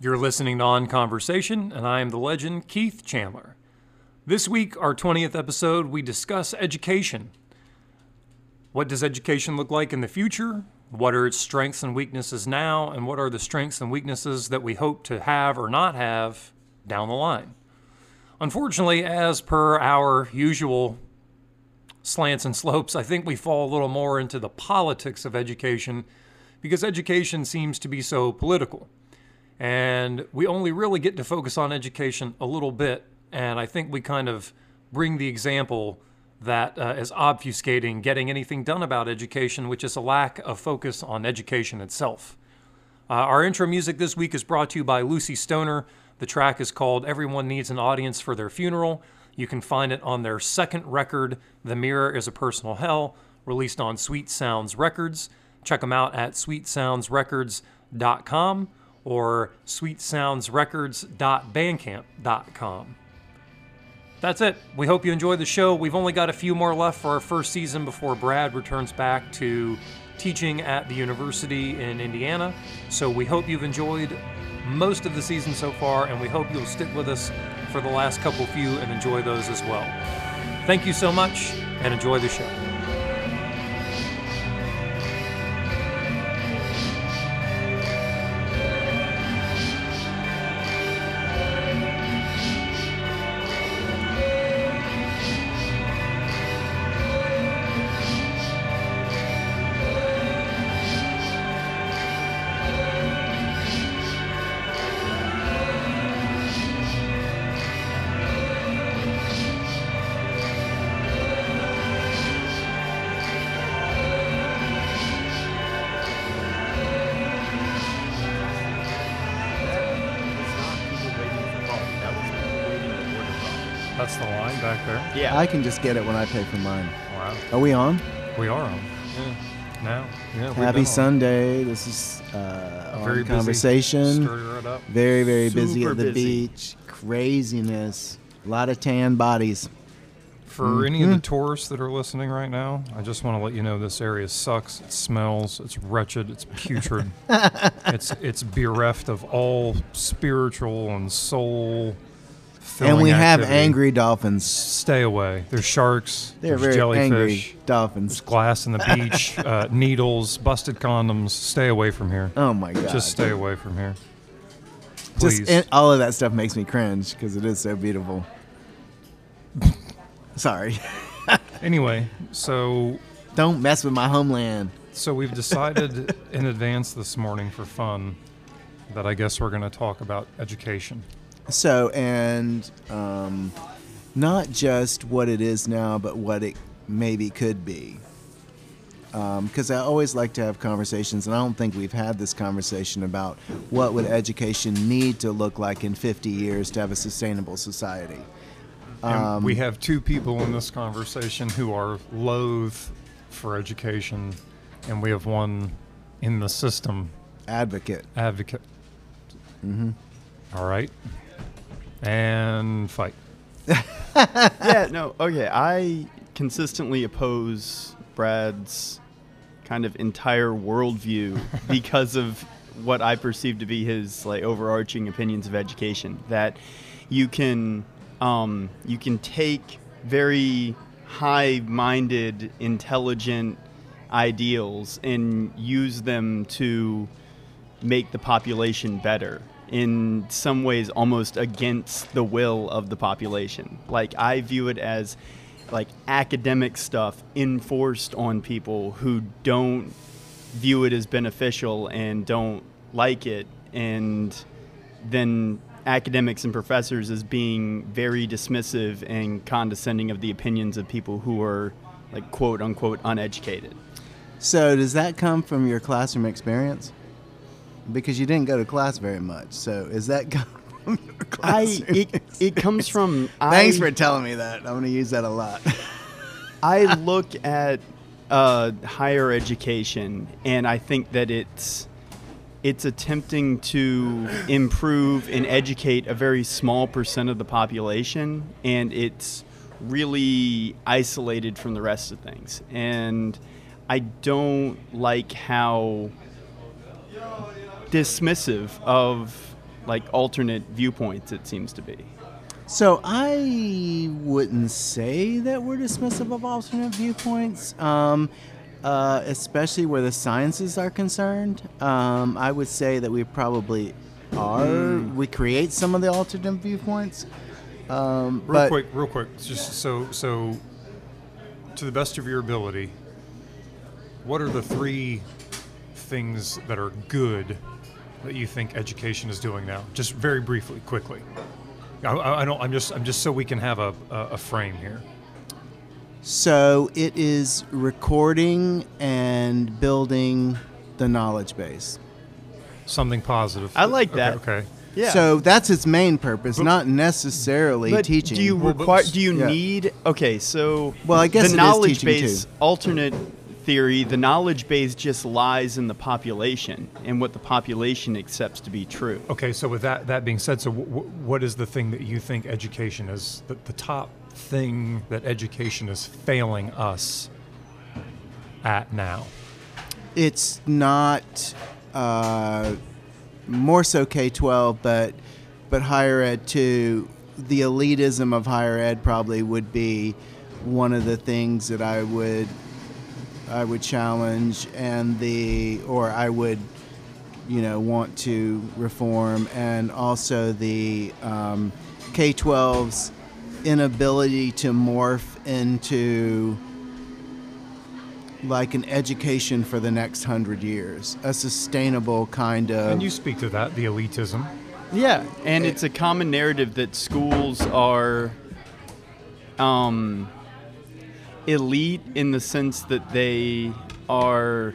You're listening to On Conversation, and I am the legend Keith Chandler. This week, our 20th episode, we discuss education. What does education look like in the future? What are its strengths and weaknesses now? And what are the strengths and weaknesses that we hope to have or not have down the line? Unfortunately, as per our usual slants and slopes, I think we fall a little more into the politics of education because education seems to be so political. And we only really get to focus on education a little bit. And I think we kind of bring the example that uh, is obfuscating getting anything done about education, which is a lack of focus on education itself. Uh, our intro music this week is brought to you by Lucy Stoner. The track is called Everyone Needs an Audience for Their Funeral. You can find it on their second record, The Mirror is a Personal Hell, released on Sweet Sounds Records. Check them out at sweetsoundsrecords.com or sweetsoundsrecords.bandcamp.com. That's it. We hope you enjoyed the show. We've only got a few more left for our first season before Brad returns back to teaching at the university in Indiana. So we hope you've enjoyed most of the season so far, and we hope you'll stick with us for the last couple few and enjoy those as well. Thank you so much, and enjoy the show. Yeah. I can just get it when I pay for mine. Wow. Are we on? We are on. Yeah. Now. Yeah. we've been Happy on. Sunday. This is uh, Very busy. conversation. Stir it up. Very, very busy at the busy. beach. Craziness. A lot of tan bodies. For any of Mm-hmm. the tourists that are listening right now, I just want to let you know this area sucks. It smells. It's wretched. It's putrid. it's it's bereft of all spiritual and soul. And we have activity. angry dolphins. Stay away. There's sharks. They're there's very angry jellyfish. There's dolphins. glass in the beach. uh, needles. Busted condoms. Stay away from here. Oh my god. Just stay away from here. Just Please. and all of that stuff makes me cringe because it is so beautiful. Sorry. anyway, so Don't mess with my homeland. So we've decided in advance this morning for fun that I guess we're going to talk about education. So, and um, not just what it is now, but what it maybe could be. Because I always like to have conversations, and I don't think we've had this conversation about what would education need to look like in 50 years to have a sustainable society. Um, we have two people in this conversation who are loath for education, and we have one in the system Advocate. advocate. Mm-hmm. All right. And fight. yeah, no, okay. I consistently oppose Brad's kind of entire worldview because of what I perceive to be his like overarching opinions of education. That you can um, you can take very high-minded, intelligent ideals and use them to make the population better in some ways almost against the will of the population like i view it as like academic stuff enforced on people who don't view it as beneficial and don't like it and then academics and professors as being very dismissive and condescending of the opinions of people who are like quote unquote uneducated So, does that come from your classroom experience? Because you didn't go to class very much. So, is that from your I it, it comes from Thanks I, for telling me that. I'm going to use that a lot. I look at uh, higher education and I think that it's it's attempting to improve and educate a very small percent of the population and it's really isolated from the rest of things and I don't like how dismissive of like alternate viewpoints. It seems to be. So I wouldn't say that we're dismissive of alternate viewpoints, um, uh, especially where the sciences are concerned. Um, I would say that we probably are. We create some of the alternate viewpoints. Um, Real but quick, real quick. Just so so, to the best of your ability, what are the three things that are good that you think education is doing now? Just very briefly, quickly. I, I I don't. I'm just. I'm just so we can have a, a, a frame here. So it is recording and building the knowledge base. Something positive. I like that. Okay. Yeah. So that's its main purpose, not necessarily but teaching. do you require? Do you Yeah. need? Okay, so Well, I guess the is knowledge teaching, base too. alternate theory. The knowledge base just lies in the population and what the population accepts to be true. Okay. So with that that being said, so w- w- what is the thing that you think education is the, the top thing that education is failing us at now? it's not uh, more so K twelve, but but higher ed too. The elitism of higher ed probably would be one of the things that I would I would challenge, and the or I would you know want to reform, and also the um, K 12's inability to morph into like an education for the next hundred years, a sustainable kind of. And you speak to that, the elitism. Yeah, and it's a common narrative that schools are um, elite in the sense that they are.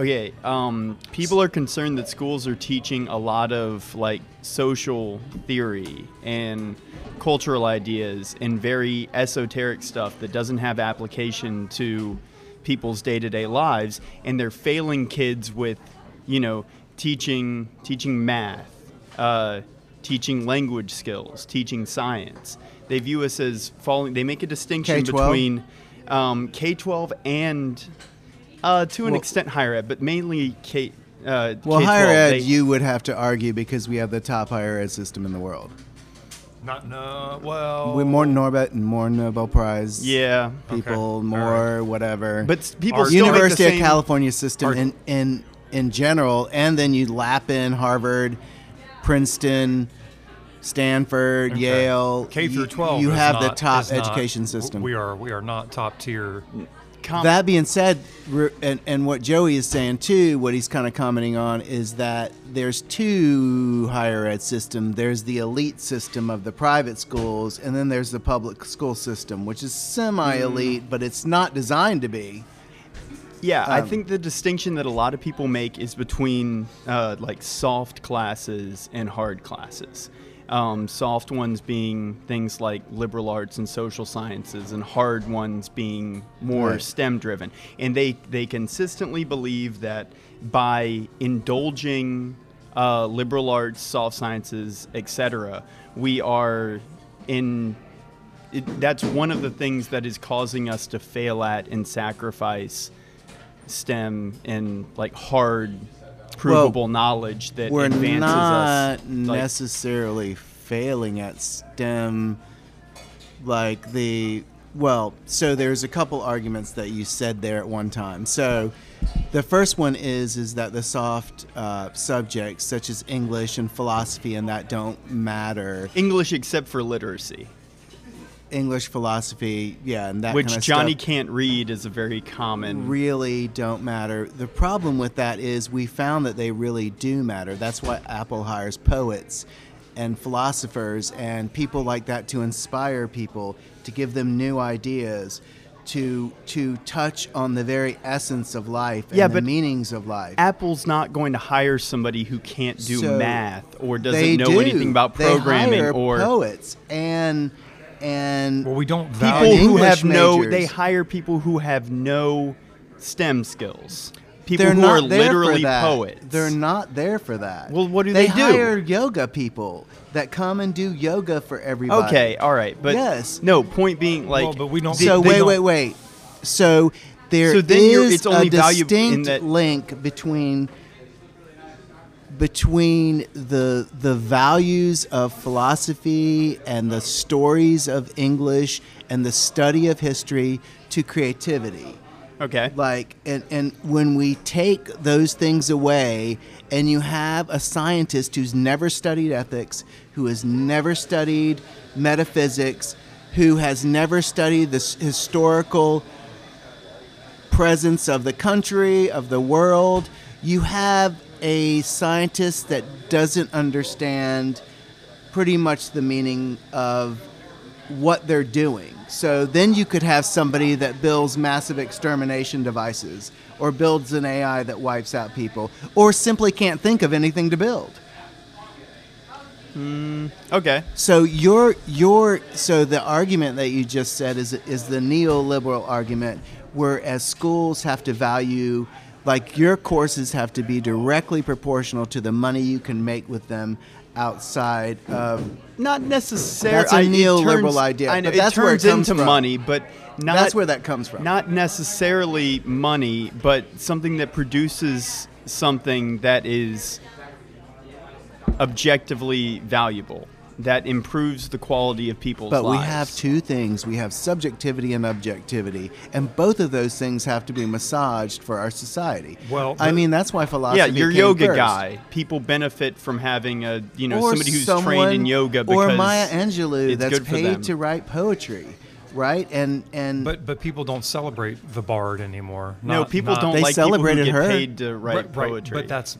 Okay, um, people are concerned that schools are teaching a lot of like social theory and cultural ideas and very esoteric stuff that doesn't have application to people's day-to-day lives and they're failing kids with you know teaching teaching math uh, teaching language skills teaching science they view us as falling they make a distinction K-12? between um, k-12 and uh, to an Well- extent higher ed but mainly k uh, well, K-12. higher ed, They- you would have to argue because we have the top higher ed system in the world. Not no. Well, With more Norbert and more Nobel Prize yeah people, Okay. more whatever. but people Our still make the University of same- California system Our- in, in in general, and then you lap in Harvard, Princeton, Stanford, Okay. Yale. K through 12. You is have the top is not- education system. We are we are not top tier. com- That being said, and, and what Joey is saying too, what he's kind of commenting on is that there's two higher ed system. There's the elite system of the private schools, and then there's the public school system, which is semi-elite, but it's not designed to be. Yeah, I Um, think the distinction that a lot of people make is between uh, like soft classes and hard classes. Um, soft ones being things like liberal arts and social sciences, and hard ones being more Right. STEM driven. And they they consistently believe that by indulging uh, liberal arts, soft sciences, etc., we are in it, that's one of the things that is causing us to fail at and sacrifice STEM and like hard, provable knowledge that We're advances not us. Like, necessarily failing at STEM, like the well. So there's a couple arguments that you said there at one time. So the first one is is that the soft uh, subjects such as English and philosophy and that don't matter. English, except for literacy, English, philosophy, yeah, and that which kind of Johnny stuff can't read, is a very common. really don't matter. The problem with that is we found that they really do matter. That's why Apple hires poets and philosophers and people like that to inspire people, to give them new ideas, to to touch on the very essence of life and Yeah, the but meanings of life. Apple's not going to hire somebody who can't do So math or doesn't know do. anything about They programming hire or poets and and Well, we don't people who English have no. majors. They hire people who have no STEM skills. People who are there for literally that. poets. They're not there for that. Well, what do they, do? they hire yoga people that come and do yoga for everybody. Okay, all right, but Yes. no. Point being, like, Well, but we don't- So they wait, don't- wait, wait. So there So then you're- it's only a valuable in distinct that- link between between the the values of philosophy and the stories of English and the study of history to creativity. Okay. Like and and when we take those things away and you have a scientist who's never studied ethics, who has never studied metaphysics, who has never studied the historical presence of the country, of the world. You have a scientist that doesn't understand pretty much the meaning of what they're doing. So then you could have somebody that builds massive extermination devices or builds an AI that wipes out people or simply can't think of anything to build. Hmm, okay. So your your so the argument that you just said is is the neoliberal argument, whereas schools have to value, like your courses have to be directly proportional to the money you can make with them outside of. Not necessarily. That's a neoliberal idea, I know, but that's it where it turns comes into from. money, but not. that's where that comes from. Not necessarily money, but something that produces something that is objectively valuable, that improves the quality of people's lives. But we have two things. We have subjectivity and objectivity, and both of those things have to be massaged for our society. Well, I the- mean that's why philosophy. Yeah, your came yoga first. guy. People benefit from having a you know or somebody who's someone- trained in yoga because or Maya Angelou it's that's good paid to write poetry, right? And and But but people don't celebrate the bard anymore. no, people not- don't They like people who celebrated get her. paid to write Right, right, poetry. But that's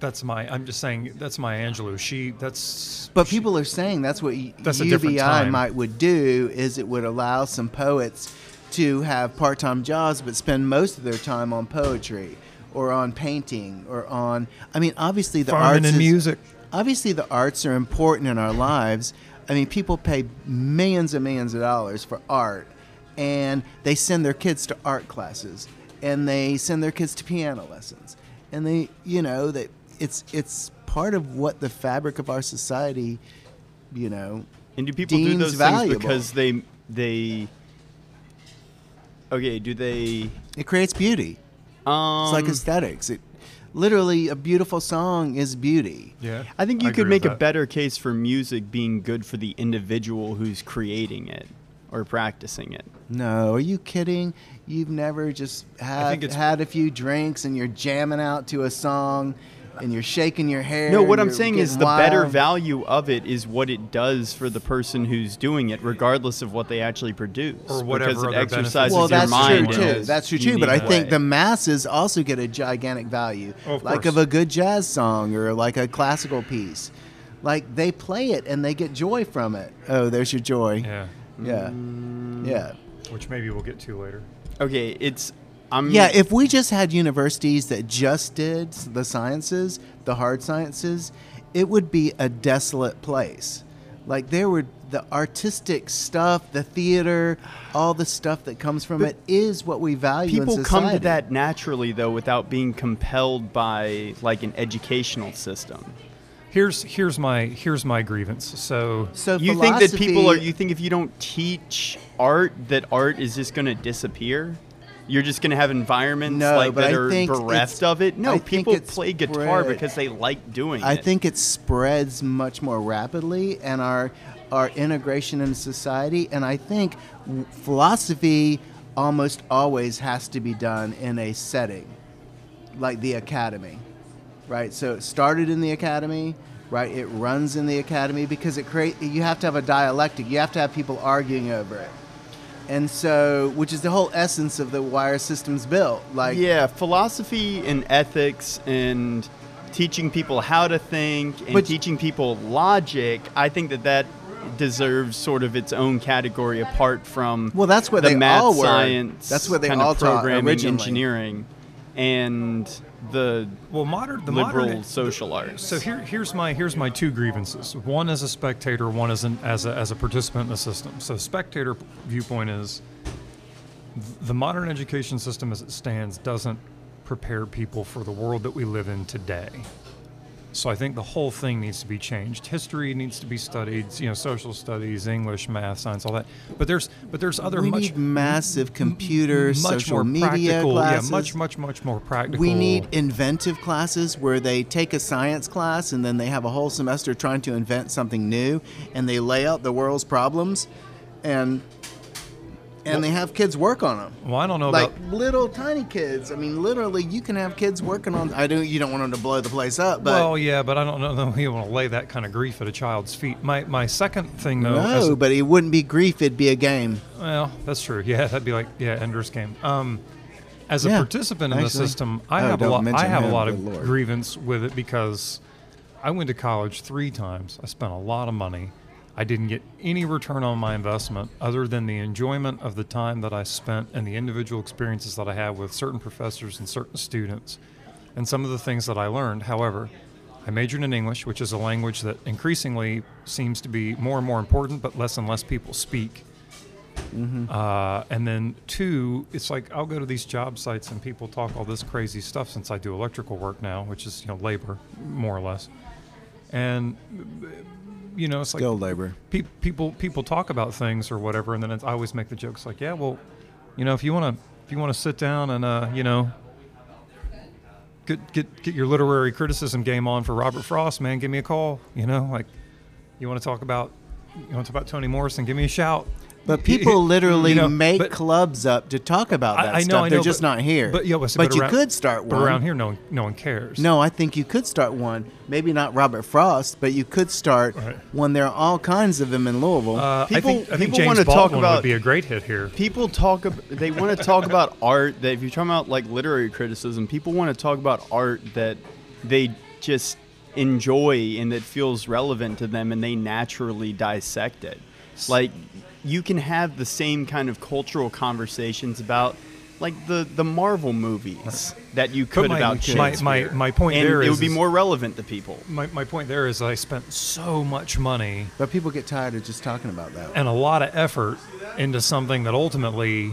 that's my. I'm just saying that's my Angelou. She that's. but people are saying that's what That's UBI might would do is it would allow some poets to have part-time jobs but spend most of their time on poetry or on painting or on I mean obviously the Farming arts and is- music. obviously the arts are important in our lives. I mean, people pay millions and millions of dollars for art, and they send their kids to art classes, and they send their kids to piano lessons, and they, you know, that it's it's part of what the fabric of our society, you know, And do people do those valuable. things because they they? Okay, do they? it creates beauty. Um, It's like aesthetics. It literally a beautiful song is beauty. Yeah. I think you agree could make a better case for music being good for the individual who's creating it or practicing it. No, are you kidding? You've never just had had a few drinks and you're jamming out to a song and you're shaking your hair. No, what I'm saying is getting the better value of it is what it does for the person who's doing it, regardless of what they actually produce. Or whatever because it other exercises Well, your that's true mind in too. That's true too. But I think way. the masses also get a gigantic value, Oh, of like course. of a good jazz song or like a classical piece. Like they play it and they get joy from it. Oh, there's your joy. Yeah. Yeah, mm. yeah. Which maybe we'll get to later. Okay, it's I'm Yeah, if we just had universities that just did the sciences, the hard sciences, it would be a desolate place. Like there would the artistic stuff, the theater, all the stuff that comes from But it is what we value people in come to that naturally though without being compelled by like an educational system. Here's here's my here's my grievance. So So you think that people are you think if you don't teach art that art is just going to disappear? You're just going to have environments No, like that I are bereft of it? No, I people play guitar spread. because they like doing I it. I think it spreads much more rapidly, and our our integration in society. And I think philosophy almost always has to be done in a setting like the academy, right? So it started in the academy, right? It runs in the academy because it create. You have to have a dialectic. You have to have people arguing over it. And so, which is the whole essence of the why our system's built. Like, yeah, philosophy and ethics and teaching people how to think and But- teaching people logic, I think that that deserves sort of its own category apart from Well, that's where the they math all were. science, That's where they all taught programming, originally. engineering, and the well, modern the liberal modern social arts. So here, here's my here's my two grievances. One as a spectator, one as an as a as a participant in the system. So spectator viewpoint is the modern education system as it stands doesn't prepare people for the world that we live in today. So I think the whole thing needs to be changed. History needs to be studied, you know, social studies, English, math, science, all that. But there's but there's other we much need massive computer, much social more media practical, classes. yeah, much much much more practical. We need inventive classes where they take a science class and then they have a whole semester trying to invent something new and they lay out the world's problems and and they have kids work on them. Well, I don't know about Like about little tiny kids. I mean, literally, you can have kids working on. I do. You don't want them to blow the place up, but well, yeah, but I don't know that we want to lay that kind of grief at a child's feet. My my second thing though, no. a- But it wouldn't be grief. It'd be a game. Well, that's true. Yeah, that'd be like yeah, Ender's Game. Um, as a Yeah, participant in the system, I Oh, have a lot. I have a lot of Lord. grievance with it because I went to college three times. I spent a lot of money. I didn't get any return on my investment other than the enjoyment of the time that I spent and the individual experiences that I had with certain professors and certain students, and some of the things that I learned. However, I majored in English, which is a language that increasingly seems to be more and more important, but less and less people speak. Uh, and then two, it's like I'll go to these job sites and people talk all this crazy stuff since I do electrical work now, which is you know labor more or less. And you know, it's like Skilled labor. pe- people people talk about things or whatever, and then it's, I always make the jokes like, yeah, well, you know, if you want to if you want to sit down and uh, you know. Get, get get your literary criticism game on for Robert Frost, man. Give me a call. You know, like you want to talk about you want to talk about Toni Morrison. Give me a shout. But people literally You know, make but- clubs up to talk about that I, I know, stuff. I know, They're just but- not here. But yeah, but, but you around- could start one. But around here, no one, no one cares. No, I think you could start one. Maybe not Robert Frost, but you could start Right. one. There are all kinds of them in Louisville. uh, People- I think, I think people James wanna talk about- would be a great hit here. People talk. ab- They want to talk about art. That if you're talking about like literary criticism, people want to talk about art that they just enjoy and that feels relevant to them, and they naturally dissect it. Like you can have the same kind of cultural conversations about like the the Marvel movies that you could my, about my, Shakespeare. my, my point and there it is, would be more relevant to people. my, my point there is I spent so much money but people get tired of just talking about that. and a lot of effort into something that ultimately,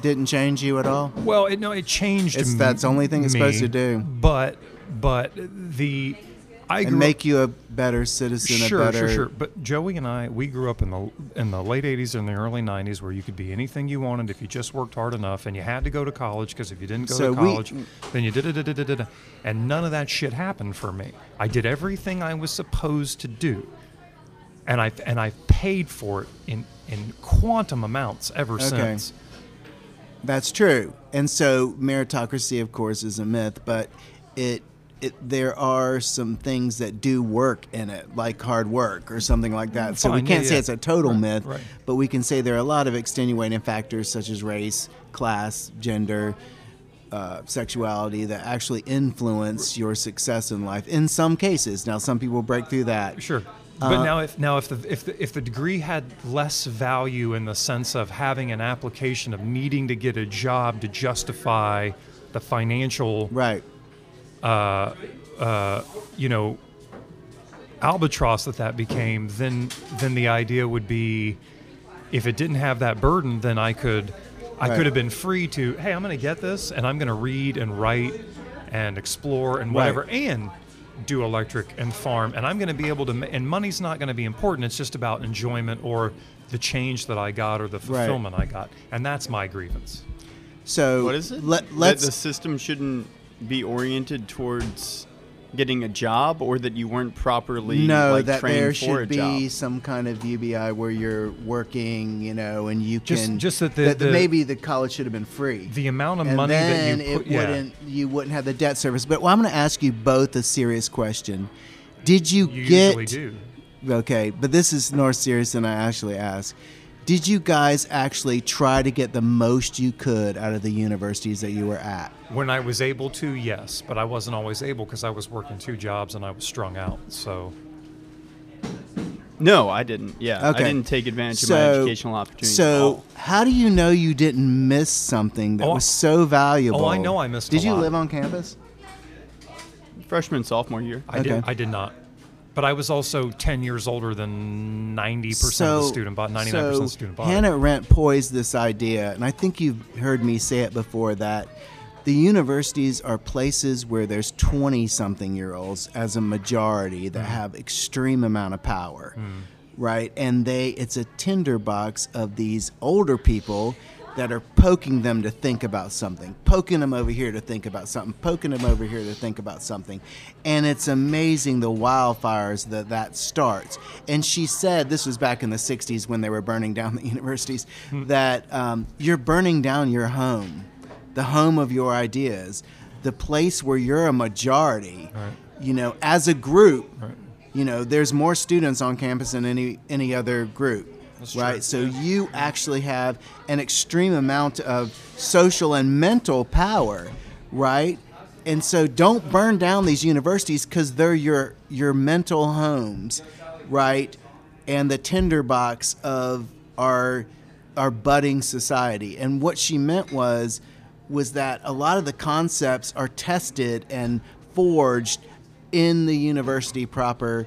Didn't change you at all. well, it, no, it changed. It's- m- that's the only thing it's me, supposed to do. But but the I And up- make you a better citizen, sure, a better. Sure, sure, But Joey and I, we grew up in the in the late '80s and the early '90s, where you could be anything you wanted if you just worked hard enough, and you had to go to college because if you didn't go So to we- college, then you did it, did it, did it, and none of that shit happened for me. I did everything I was supposed to do, and I and I paid for it in in quantum amounts ever since. That's true. And so meritocracy, of course, is a myth, but it, it there are some things that do work in it, like hard work or something like that. So we can't say yeah. it's a total myth, right. but we can say there are a lot of extenuating factors such as race, class, gender. Uh, sexuality that actually influence your success in life in some cases. Now, some people break through that. Sure. But Uh, now, if now if the if the if the degree had less value in the sense of having an application of needing to get a job to justify the financial, Right. Uh, uh, you know, albatross that that became, then then the idea would be, if it didn't have that burden, then I could, I Right. could have been free to, hey, I'm going to get this, and I'm going to read and write, and explore and Right. whatever, and do electric and farm, and I'm going to be able to, ma- and money's not going to be important. It's just about enjoyment or the change that I got or the fulfillment I got, and that's my grievance. So What is it? Let, let's the system shouldn't be oriented towards getting a job, or that you weren't properly no like, that trained there should be job. some kind of UBI where you're working, you know, and you Just- can just that the- the- maybe the college should have been free. The amount of and money then that you put, it yeah. wouldn't you wouldn't have the debt service. But well, I'm going to ask you both a serious question. Did you, you get usually do. okay? But this is more serious than I actually asked. Did you guys actually try to get the most you could out of the universities that you were at? When I was able to, yes, but I wasn't always able because I was working two jobs and I was strung out. So No, I didn't. Yeah, Okay. I didn't take advantage of my educational opportunities. at So, all. how do you know you didn't miss something that Oh, was so valuable? oh, I know I missed a Did you lot. live on campus? freshman sophomore year. I did. Okay. I did not. But I was also ten years older than ninety percent so, of the student body, ninety nine so percent student body. Hannah Arendt poised this idea, and I think you've heard me say it before that the universities are places where there's 20 something year olds as a majority that mm-hmm. have extreme amount of power mm-hmm. right? And they it's a tinderbox of these older people that are poking them to think about something poking them over here to think about something poking them over here to think about something. And it's amazing the wildfires that that starts. And she said this was back in the 60s when they were burning down the universities that um, you're burning down your home the home of your ideas, the place where you're a majority. You know, as a group, you know, there's more students on campus than any any other group. Right? true, So you actually have an extreme amount of social and mental power, right? And so don't burn down these universities because they're your your mental homes, right? And the tinderbox of our our budding society. And what she meant was was that a lot of the concepts are tested and forged in the university proper,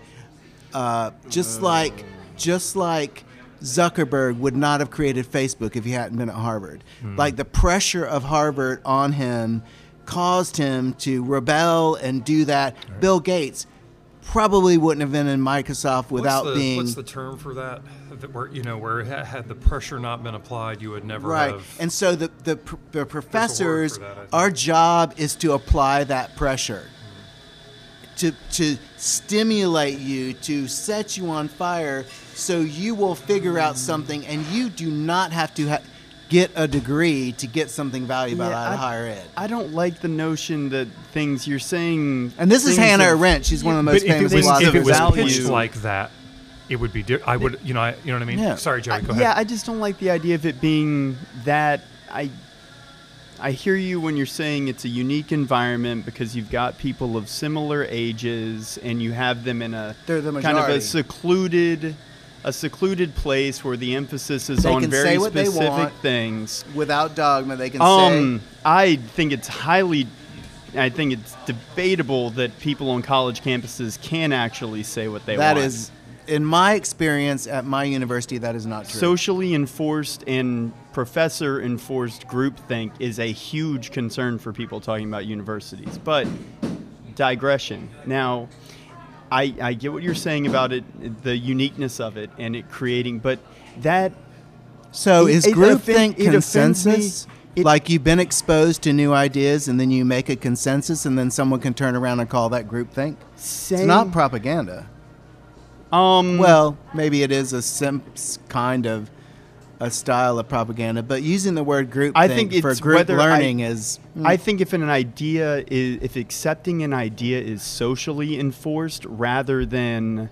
uh, just like just like Zuckerberg would not have created Facebook if he hadn't been at Harvard. Hmm. Like the pressure of Harvard on him caused him to rebel and do that. Bill Gates probably wouldn't have been in Microsoft without what's the, being what's the term for that? that where you know where had the pressure not been applied, you would never have. right. have. And so the the, pr- the professors, that, our job is to apply that pressure. Hmm. To, to stimulate you, to set you on fire, so you will figure out something, and you do not have to ha- get a degree to get something valuable Yeah, out of I- higher ed. I don't like the notion that things you're saying. And this is Hannah of- Arendt. She's one of the but most if it famous was, if it was value- pitched like that, it would be. Di- I would, you know, I, you know what I mean. Yeah. Sorry, Joey. I- ahead. Yeah, I just don't like the idea of it being that. I I hear you when you're saying it's a unique environment because you've got people of similar ages and you have them in a They're the kind of a secluded a secluded place where the emphasis is They on very say what they specific things. Without dogma, they can Um, say. I think it's highly, I think it's debatable that people on college campuses can actually say what they That want. is, in my experience at my university, that is not true. socially enforced and professor enforced groupthink is a huge concern for people talking about universities. But digression. Now, I, I get what you're saying about it, the uniqueness of it, and it creating, but that So It- is groupthink offend- it offends me. consensus? It- like you've been exposed to new ideas and then you make a consensus and then someone can turn around and call that groupthink? It's not propaganda. um, Well, maybe it is a sim- kind of a style of propaganda, but using the word group I think for group whether I- learning is I think if an idea is, if accepting an idea is socially enforced rather than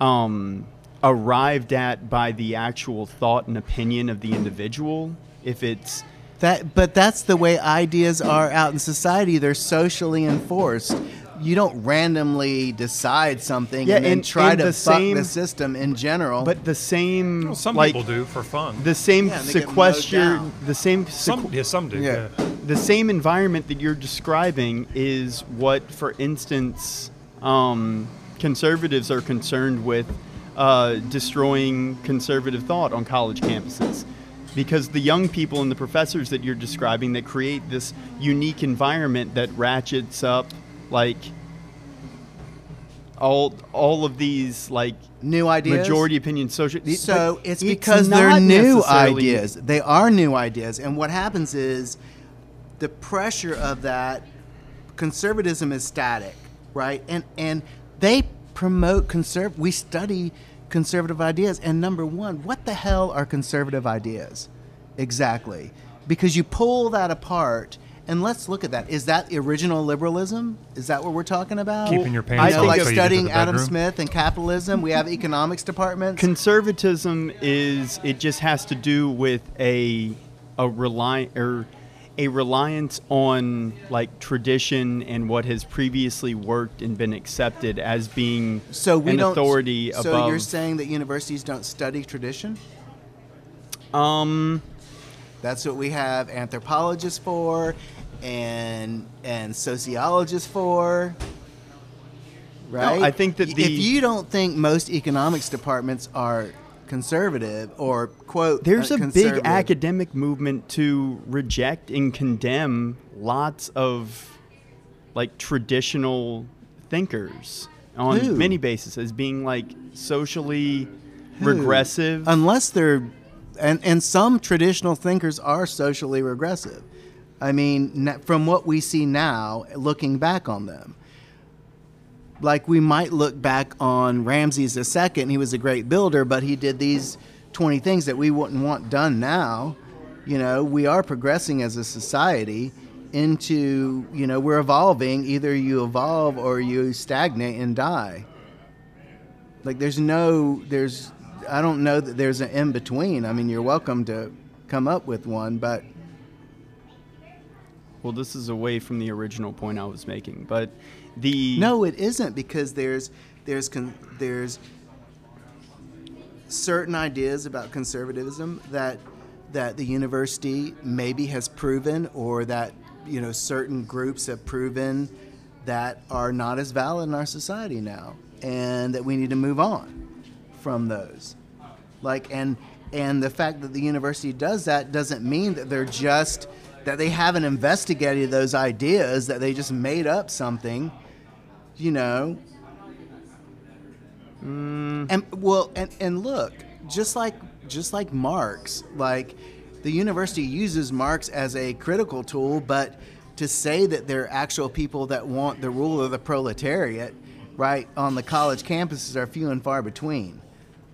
um, arrived at by the actual thought and opinion of the individual, if it's That, but that's the way ideas are out in society. They're socially enforced. You don't randomly decide something Yeah, and then and- try and to the fuck same- the system in general. but the same Well, some like people do for fun. the same Yeah, they get mowed sequester the same some, yeah, some do. Yeah. Yeah. the same environment that you're describing is what, for instance, um, conservatives are concerned with uh, destroying conservative thought on college campuses. Because the young people and the professors that you're describing that create this unique environment that ratchets up like all all of these like new ideas. majority opinion social So it's because they're new ideas. They are new ideas, and what happens is the pressure of that conservatism is static, right? And and they promote conserv. We study conservative ideas, and number one, what the hell are conservative ideas? Exactly, because you pull that apart. And let's look at that. Is that original liberalism? Is that what we're talking about? Keeping your You pants know, on like so you get to studying the Adam bedroom? Smith and capitalism. We have economics departments. conservatism is it just has to do with a a rely or a reliance on like tradition and what has previously worked and been accepted as being so we an don't. authority so above. you're saying that universities don't study tradition? um, That's what we have anthropologists for, and and sociologists for. Right. I think that the- if you don't think most economics departments are conservative or quote There's uh, a big academic movement to reject and condemn lots of like traditional thinkers on Who? many bases as being like socially Who? regressive. unless they're and and some traditional thinkers are socially regressive i mean from what we see now looking back on them like we might look back on ramses II. he was a great builder but he did these 20 things that we wouldn't want done now. You know we are progressing as a society into you know we're evolving. Either you evolve or you stagnate and die. Like there's no there's i don't know that there's an in between i mean you're welcome to come up with one but well, this is away from the original point I was making, but the no it isn't because there's there's con- there's certain ideas about conservatism that that the university maybe has proven or that you know certain groups have proven that are not as valid in our society now and that we need to move on from those. Like and and the fact that the university does that doesn't mean that they're just that they haven't investigated those ideas that they just made up something you know? Hmm. And well and, and look just like just like marx like the university uses marx as a critical tool but to say that they're actual people that want the rule of the proletariat right on the college campuses are few and far between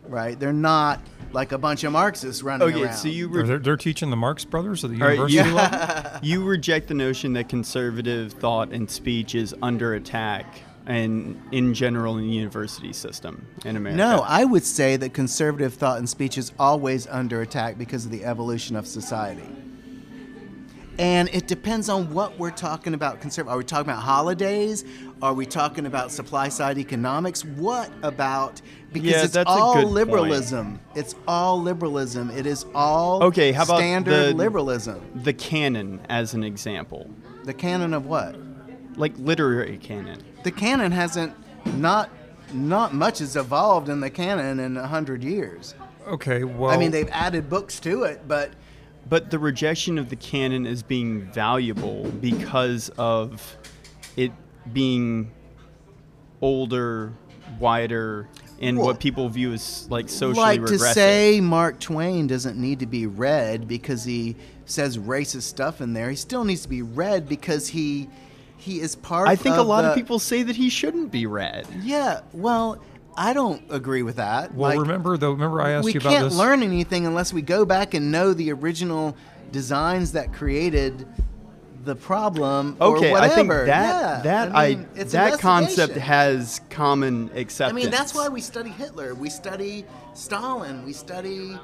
right they're not like a bunch of marxists running oh, okay, around so you re- They're, they're teaching the Marx Brothers at the All right, university you- level. you reject the notion that conservative thought and speech is under attack and in general in the university system in America. No, I would say that conservative thought and speech is always under attack because of the evolution of society. And it depends on what we're talking about. Conservative? Are we talking about holidays? Are we talking about supply side economics? What about because Yeah, it's that's a all good point. liberalism. It's all liberalism. It is all Okay, how about standard the- liberalism. the canon as an example, The canon of what? like literary canon. The canon hasn't not not much has evolved in the canon in a hundred years. Okay, well, I mean, they've added books to it, but But the rejection of the canon as being valuable because of it being older, wider, and Well, what people view as like socially like regressive. to say Mark Twain doesn't need to be read because he says racist stuff in there. He still needs to be read because he he is part. I think a lot of people say that he shouldn't be read. Yeah, well, I don't agree with that. well, Like, remember though. Remember I asked we you about this. We can't learn anything unless we go back and know the original designs that created the problem. or Okay, I think whatever. that Yeah, that I, mean, it's that concept has common acceptance. I mean, that's why we study Hitler. We study Stalin. We study,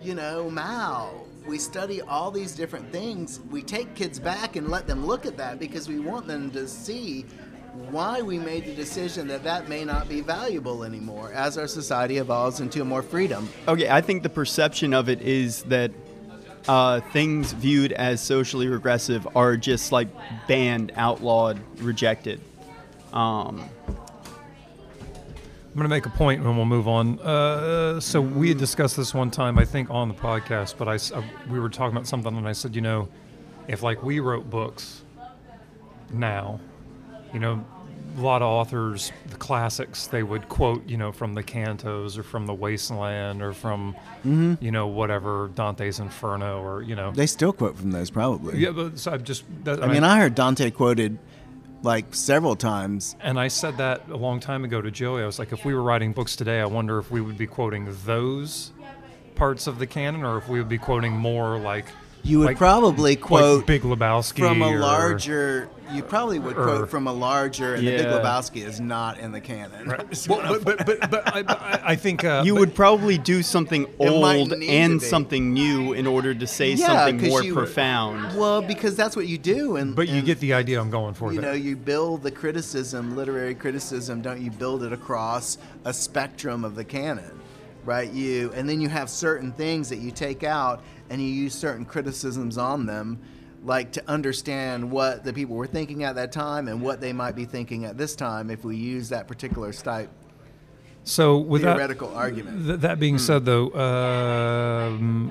you know, Mao. We study all these different things. We take kids back and let them look at that because we want them to see why we made the decision that that may not be valuable anymore as our society evolves into more freedom. Okay, I think the perception of it is that uh, things viewed as socially regressive are just like banned, outlawed, rejected. Um, I'm going to make a point and we'll move on. Uh, so we had discussed this one time, I think, on the podcast, but I, s- I- we were talking about something and I said, you know, if like we wrote books now, you know, a lot of authors, the classics, they would quote, you know, from the Cantos or from the Wasteland or from, mm-hmm. you know, whatever Dante's Inferno or you know. They still quote from those, probably. yeah, but so I've just. That, I mean, I heard Dante quoted like several times. And I said that a long time ago to Joey. I was like, if we were writing books today, I wonder if we would be quoting those parts of the canon, or if we would be quoting more like You would like- probably like quote Big Lebowski from a or- larger. You probably would or- quote from a larger, and the Big Lebowski is not in the canon. Right. Well, but, but, but, but I, I I think uh, you but- would probably do something old and something new in order to say Yeah, something 'cause more you- profound. Well, because that's what you do, and But you and, get the idea I'm going for You there. know, you build the criticism, literary criticism. Don't you build it across a spectrum of the canon, right? You and then you have certain things that you take out, and you use certain criticisms on them, like to understand what the people were thinking at that time and what they might be thinking at this time if we use that particular type So with that, theoretical argument. th- that being said, though, um,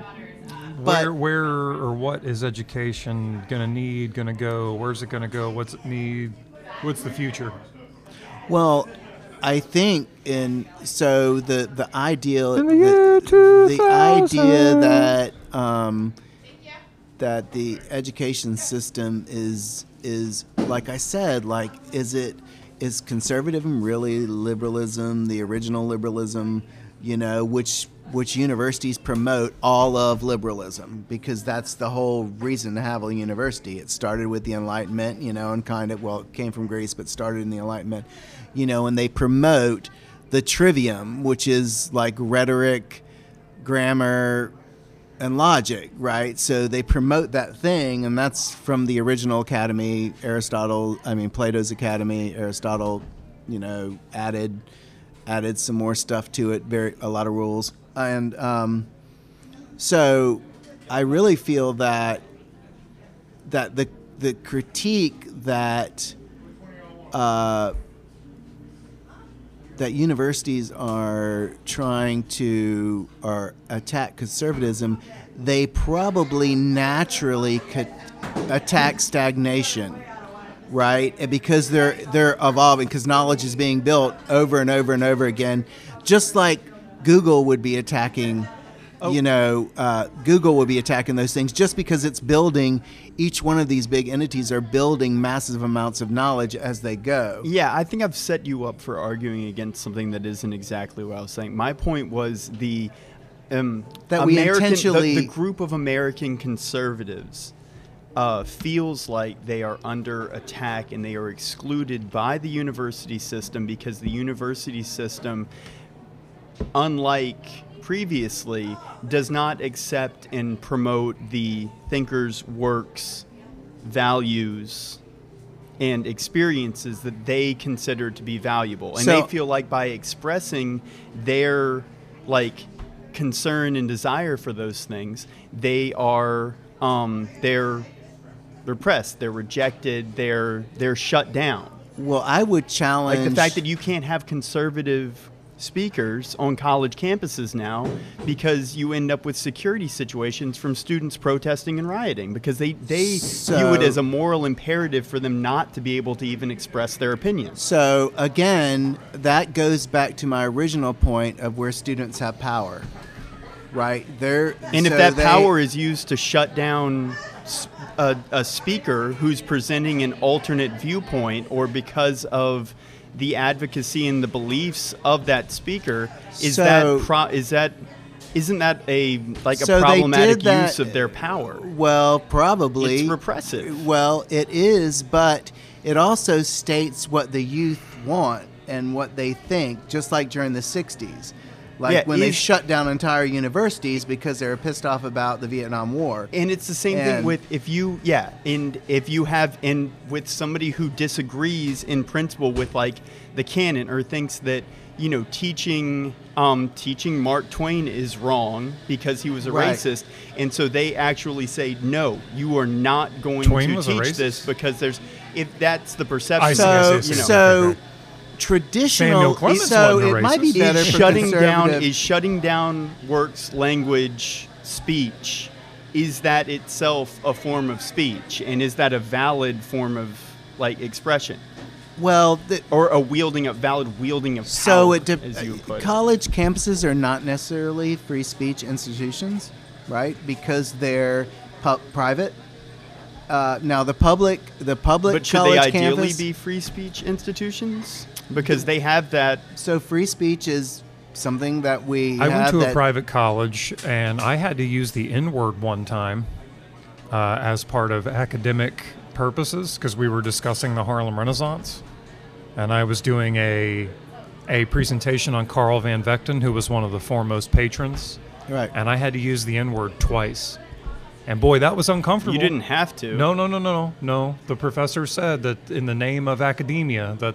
where, But- where or what is education going to need? Going to go? Where's it going to go? What's it need? What's the future? Well, I think in so the the ideal the, the idea that um, that the education system is is like I said, like is it is conservatism really liberalism, the original liberalism, you know, which which universities promote all of liberalism because that's the whole reason to have a university. It started with the Enlightenment, you know, and kind of well, it came from Greece, but started in the Enlightenment, you know, and they promote the trivium, which is like rhetoric, grammar, and logic, right? So they promote that thing, and that's from the original Academy, Aristotle. I mean, Plato's Academy. Aristotle, you know, added added some more stuff to it. Very a lot of rules, and um, so I really feel that that the the critique that uh, that universities are trying to or attack conservatism, they probably naturally attack stagnation, right? And because they're they're evolving, because knowledge is being built over and over and over again, just like Google would be attacking. You know, uh, Google would be attacking those things just because it's building. Each one of these big entities are building massive amounts of knowledge as they go. Yeah, I think I've set you up for arguing against something that isn't exactly what I was saying. My point was the um, That we American, the- intentionally- the, group of American conservatives uh, feels like they are under attack and they are excluded by the university system because the university system, unlike previously, does not accept and promote the thinkers' works, values, and experiences that they consider to be valuable. And So- they feel like by expressing their like concern and desire for those things, they are um, they're repressed, they're rejected, they're they're shut down. Well, I would challenge Like the fact that you can't have conservative speakers on college campuses now because you end up with security situations from students protesting and rioting because they, they view it as a moral imperative for them not to be able to even express their opinions. So again, that goes back to my original point of where students have power, right? They're And if that they- power is used to shut down a speaker who's presenting an alternate viewpoint or because of the advocacy and the beliefs of that speaker, is So- that pro- is that isn't that a like a So they problematic that- use of their power? well, probably It's repressive. Well, it is, but it also states what the youth want and what they think, just like during the '60s. Like Yeah, when they shut down entire universities because they were pissed off about the Vietnam War. And it's the same thing with if you yeah, and if you have and with somebody who disagrees in principle with like the canon or thinks that you know teaching um, teaching Mark Twain is wrong because he was a Right. racist, and so they actually say no, you are not going Twain to teach this because there's if that's the perception. I see, So, I see, I see. you know, so Okay, okay. Traditional. Samuel Clemens so wasn't a it might be racist. better is for shutting down is shutting down works language speech is that itself a form of speech and is that a valid form of like expression well. The, or a wielding of valid wielding of power So it de- as you would put it. college campuses are not necessarily free speech institutions, right? Because they're pu- private. Uh, now the public, the public but should college they ideally campus. be free speech institutions because they have that so free speech is something that we. I went have to a private college and I had to use the N word one time uh, as part of academic purposes because we were discussing the Harlem Renaissance. And I was doing a, a presentation on Carl Van Vechten, who was one of the foremost patrons. Right. And I had to use the N word twice. And boy, that was uncomfortable. you didn't have to No, no, no, no, no, no. The professor said that in the name of academia, that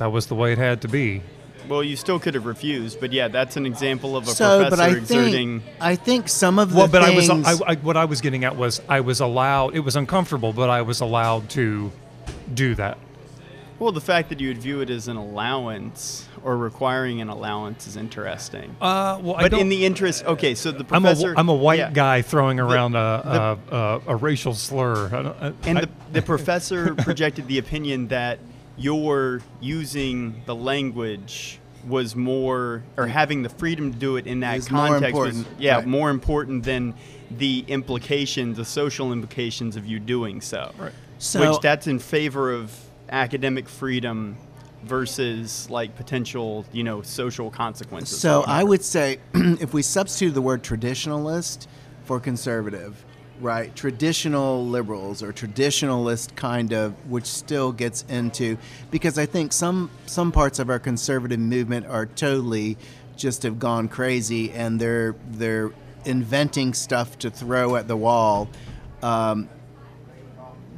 that was the way it had to be. well you still could have refused but yeah that's an example of a So, professor but I exerting think I think some of the Well, but things. I was I, I, what I was getting at was I was allowed. It was uncomfortable, but I was allowed to do that. Well, the fact that you would view it as an allowance or requiring an allowance is interesting. Uh, well, but don't, in the interest, okay, so the I'm a, professor. I'm a white yeah. guy throwing around a, a, a, a racial slur. I don't- I- And I- the, the professor projected the opinion that your using the language was more, or mm. having the freedom to do it in that more context was, yeah, right. more important than the implications, the social implications of you doing so. Right. So- Which that's in favor of academic freedom versus like potential, you know, social consequences. So I would say if we substitute the word traditionalist for conservative, right? Traditional liberals or traditionalist kind of, which still gets into because I think some some parts of our conservative movement are totally just have gone crazy and they're they're inventing stuff to throw at the wall. Um,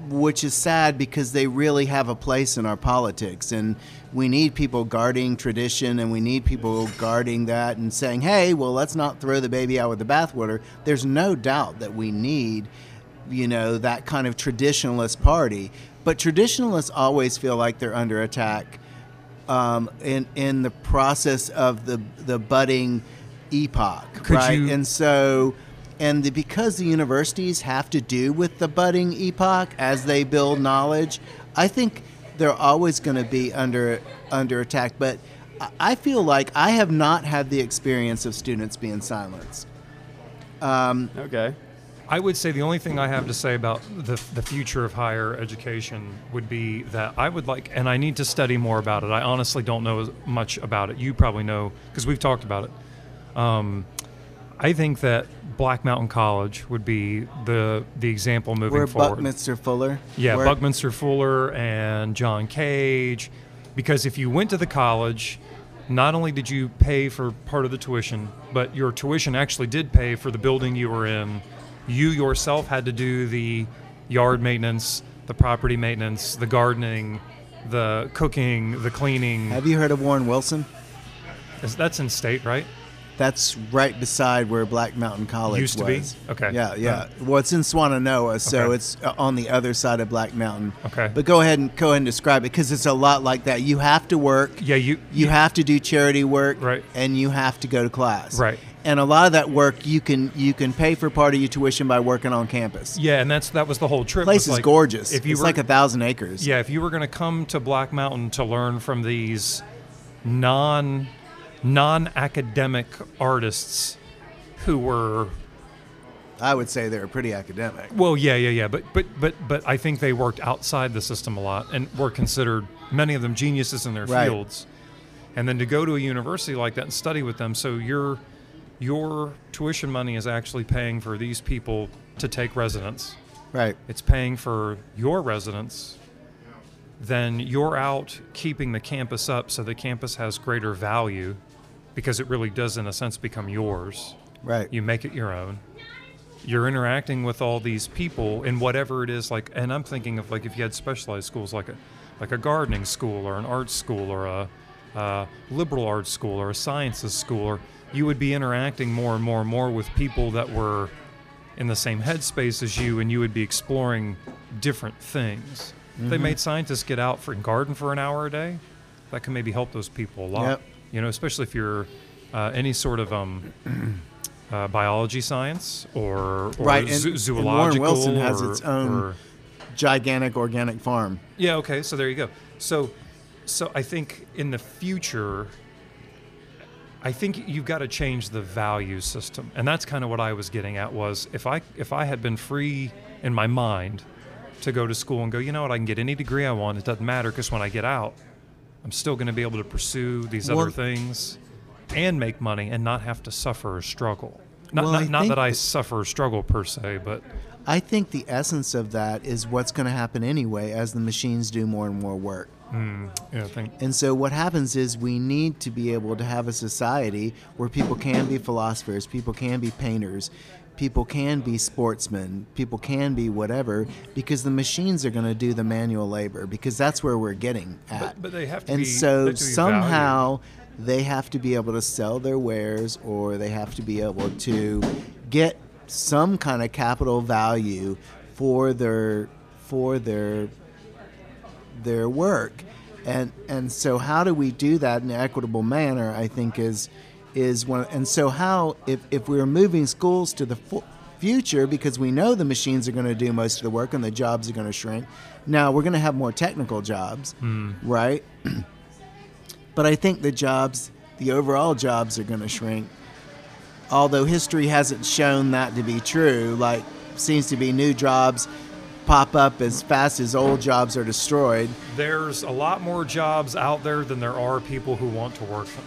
which is sad because they really have a place in our politics and we need people guarding tradition and we need people guarding that and saying hey well let's not throw the baby out with the bathwater there's no doubt that we need you know that kind of traditionalist party but traditionalists always feel like they're under attack um, in in the process of the the budding epoch, Could right? you- And so, and the, because the universities have to do with the budding epoch as they build knowledge, I think they're always going to be under under attack. But I- I feel like I have not had the experience of students being silenced. okay. I would say the only thing I have to say about the, the future of higher education would be that I would like, and I need to study more about it. I honestly don't know much about it. You probably know because we've talked about it. Um, I think that Black Mountain College would be the the example moving Where forward. Buckminster Fuller, Yeah, where- Buckminster Fuller and John Cage. Because if you went to the college, not only did you pay for part of the tuition, but your tuition actually did pay for the building you were in. You yourself had to do the yard maintenance, the property maintenance, the gardening, the cooking, the cleaning. Have you heard of Warren Wilson? That's in state, right? That's right beside where Black Mountain College Used to be? was. Okay. Yeah, yeah. Uh, well, it's in Swannanoa, so Okay. it's uh, on the other side of Black Mountain. Okay. But go ahead and go ahead and describe it because it's a lot like that. You have to work. Yeah, you. You have to do charity work. Right. And you have to go to class. Right. And a lot of that work you can you can pay for part of your tuition by working on campus. Yeah, and that's that was the whole trip. place is like, gorgeous. If you it's were, like a thousand acres. Yeah, if you were going to come to Black Mountain to learn from these non non academic artists who were I would say they're pretty academic. well, yeah, yeah, yeah, but but but but I think they worked outside the system a lot and were considered many of them geniuses in their Right. fields. And then to go to a university like that and study with them, so your your tuition money is actually paying for these people to take residence. Right. it's paying for your residence, then you're out keeping the campus up so the campus has greater value because it really does, in a sense, become yours. Right. You make it your own. You're interacting with all these people in whatever it is like, and I'm thinking of like if you had specialized schools like a like a gardening school or an art school or a uh, liberal arts school or a sciences school, or you would be interacting more and more and more with people that were in the same headspace as you, and you would be exploring different things. If they made scientists get out for garden for an hour a day, that can maybe help those people a lot. Yep. You know, especially if you're uh, any sort of um, uh, biology science or, or Right, and- zoo- and zoological. Warren Wilson has its own- or- Gigantic organic farm. yeah. Okay. So there you go. So, so I think in the future, I think you've got to change the value system, and that's kind of what I was getting at. Was if I if I had been free in my mind to go to school and go, you know what, I can get any degree I want. It doesn't matter because when I get out, I'm still going to be able to pursue these Well- other things and make money and not have to suffer or struggle. Not, Well, not, not that I that- suffer or struggle per se, but I think the essence of that is what's going to happen anyway as the machines do more and more work. Hmm, yeah, I think And so what happens is we need to be able to have a society where people can be philosophers, people can be painters, people can be sportsmen, people can be whatever because the machines are going to do the manual labor because that's where we're getting at. but they have to and be- so they have to be somehow they have to be able to sell their wares or they have to be able to get some kind of capital value for their for their their work and and so how do we do that in an equitable manner? I think is is one. And so how if if we're moving schools to the fu- future because we know the machines are going to do most of the work and the jobs are going to shrink. Now we're going to have more technical jobs, hmm. right? but I think the jobs, the overall jobs, are going to shrink. Although history hasn't shown that to be true, like seems to be new jobs pop up as fast as old jobs are destroyed. There's a lot more jobs out there than there are people who want to work them.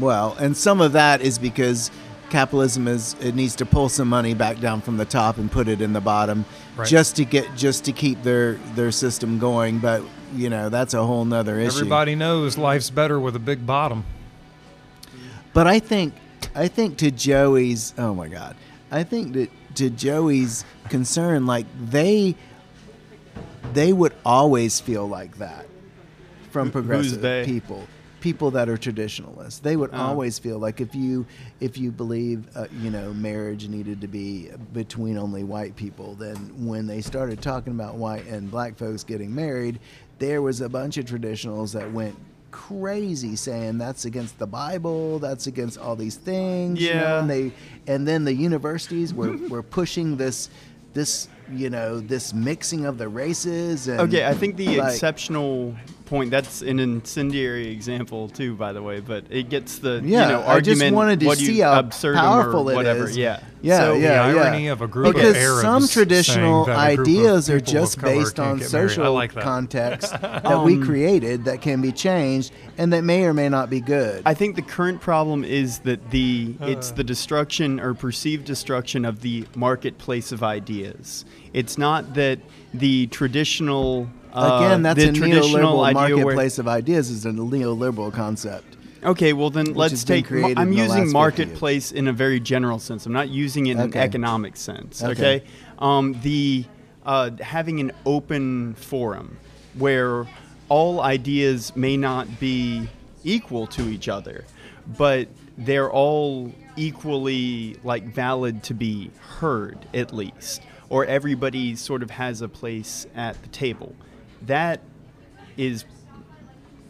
Well, and some of that is because capitalism is it needs to pull some money back down from the top and put it in the bottom Right. just to get just to keep their their system going but you know that's a whole nother issue Everybody knows life's better with a big bottom. but i think i think to joey's oh my god i think that to joey's concern like they they would always feel like that from progressive people people that are traditionalists they would Oh. always feel like if you if you believe uh, you know marriage needed to be between only white people then when they started talking about white and black folks getting married there was a bunch of traditionals that went crazy saying that's against the bible that's against all these things you know, Yeah. and they and then the universities were, were pushing this this you know this mixing of the races and Okay, I think the like- exceptional point that's an incendiary example too, by the way, but it gets the Yeah, you know I just wanted to see how absurdum powerful or it whatever. is. Yeah, Yeah, So, yeah, the yeah. irony of a group of because Arabs some saying traditional that a group ideas are just based on get married. I social like that. context that we Um, created that can be changed and that may or may not be good. I think the current problem is that the it's the destruction or perceived destruction of the marketplace of ideas. It's not that the traditional Again, that's a traditional neoliberal where- marketplace of ideas is a neoliberal concept. Okay, well then let's take. I'm in the last 50 using marketplace in a very general sense. I'm not using it in Okay. an economic sense. Okay. Okay, um, the uh, having an open forum where all ideas may not be equal to each other, but they're all equally like valid to be heard at least, or everybody sort of has a place at the table. That is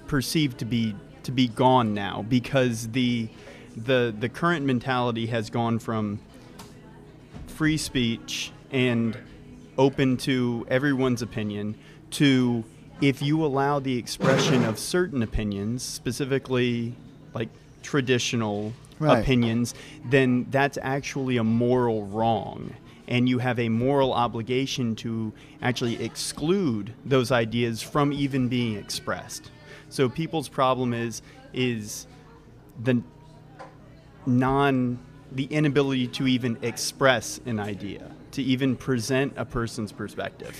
perceived to be to be gone now because the the the current mentality has gone from free speech and open to everyone's opinion to if you allow the expression of certain opinions specifically like traditional Right. opinions then that's actually a moral wrong and you have a moral obligation to actually exclude those ideas from even being expressed so people's problem is is the non the inability to even express an idea to even present a person's perspective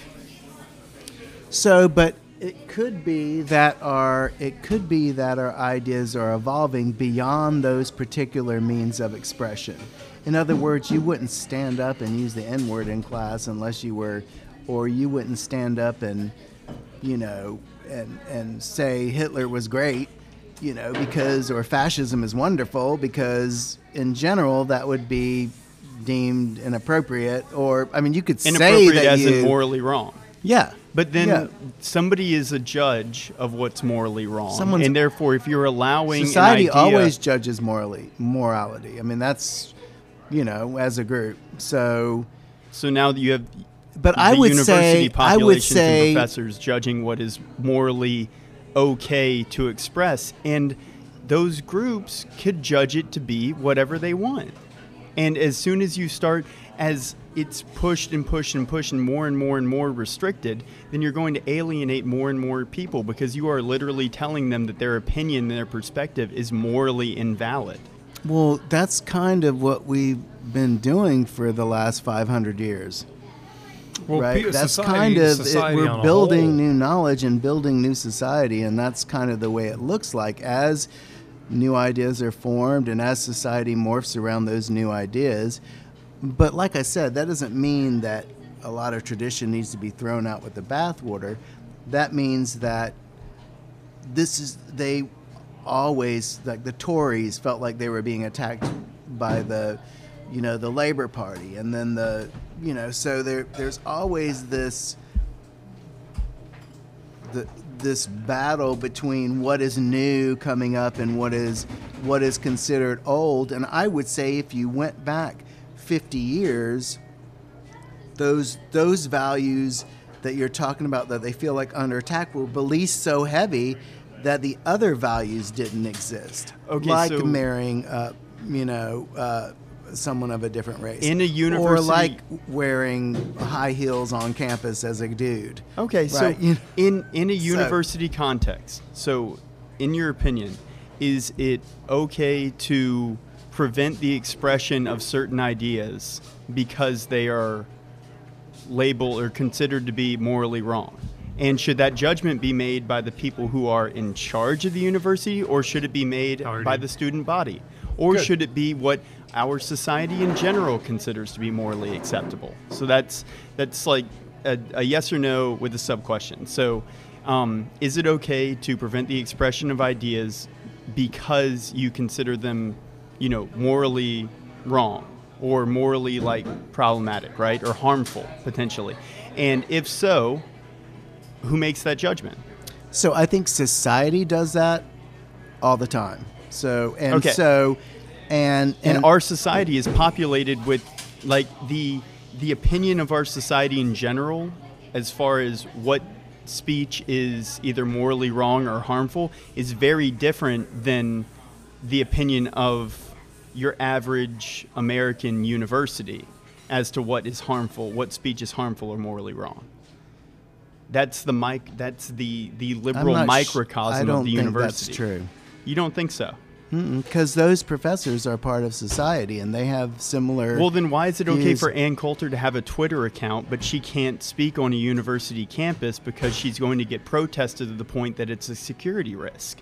So, but it could be that our it could be that our ideas are evolving beyond those particular means of expression. In other words, you wouldn't stand up and use the N word in class unless you were, or you wouldn't stand up and, you know, and and say Hitler was great, you know, because or fascism is wonderful because in general that would be deemed inappropriate. Or I mean, you could say inappropriate that as you, in morally wrong yeah. but then Yeah. somebody is a judge of what's morally wrong Someone's- and therefore if you're allowing society an idea, always judges morally morality i mean that's you know as a group. So so now that you have but i would university say i would say and professors judging what is morally okay to express and those groups could judge it to be whatever they want. And as soon as you start as it's pushed and pushed and pushed and more and more and more restricted then you're going to alienate more and more people because you are literally telling them that their opinion their perspective is morally invalid well that's kind of what we've been doing for the last 500 years. Well, right? That's society- kind of it, we're building new knowledge and building new society and that's kind of the way it looks like as new ideas are formed and as society morphs around those new ideas. But like i said that doesn't mean that a lot of tradition needs to be thrown out with the bathwater. That means that this is they always like the tories felt like they were being attacked by the you know the labor party and then the you know so there there's always this the this battle between what is new coming up and what is what is considered old. And I would say if you went back 50 years, those those values that you're talking about that they feel like under attack were beliefs so heavy that the other values didn't exist, Okay, like so- marrying, uh, you know, uh, someone of a different race, In a university, or like wearing high heels on campus as a dude. Okay, so Right, you know. in in a university context, so in your opinion, is it okay to prevent the expression of certain ideas because they are labeled or considered to be morally wrong? And should that judgment be made by the people who are in charge of the university, or should it be made Already. by the student body? Or Good. should it be what our society in general considers to be morally acceptable? So that's that's like a, a yes or no with a sub question. So, um, is it okay to prevent the expression of ideas because you consider them, you know, morally wrong or morally like problematic, right, or harmful potentially? And if so, who makes that judgment? So I think society does that all the time. So and Okay. so and and our society is populated with like the the opinion of our society in general as far as what speech is either morally wrong or harmful is very different than the opinion of your average American university as to what is harmful, what speech is harmful or morally wrong. That's the mic. That's the the liberal not sh- microcosm I don't of the think university. that's true. You don't think so? Because those professors are part of society and they have similar. Well, then why is it okay views. for Ann Coulter to have a Twitter account, but she can't speak on a university campus because she's going to get protested to the point that it's a security risk?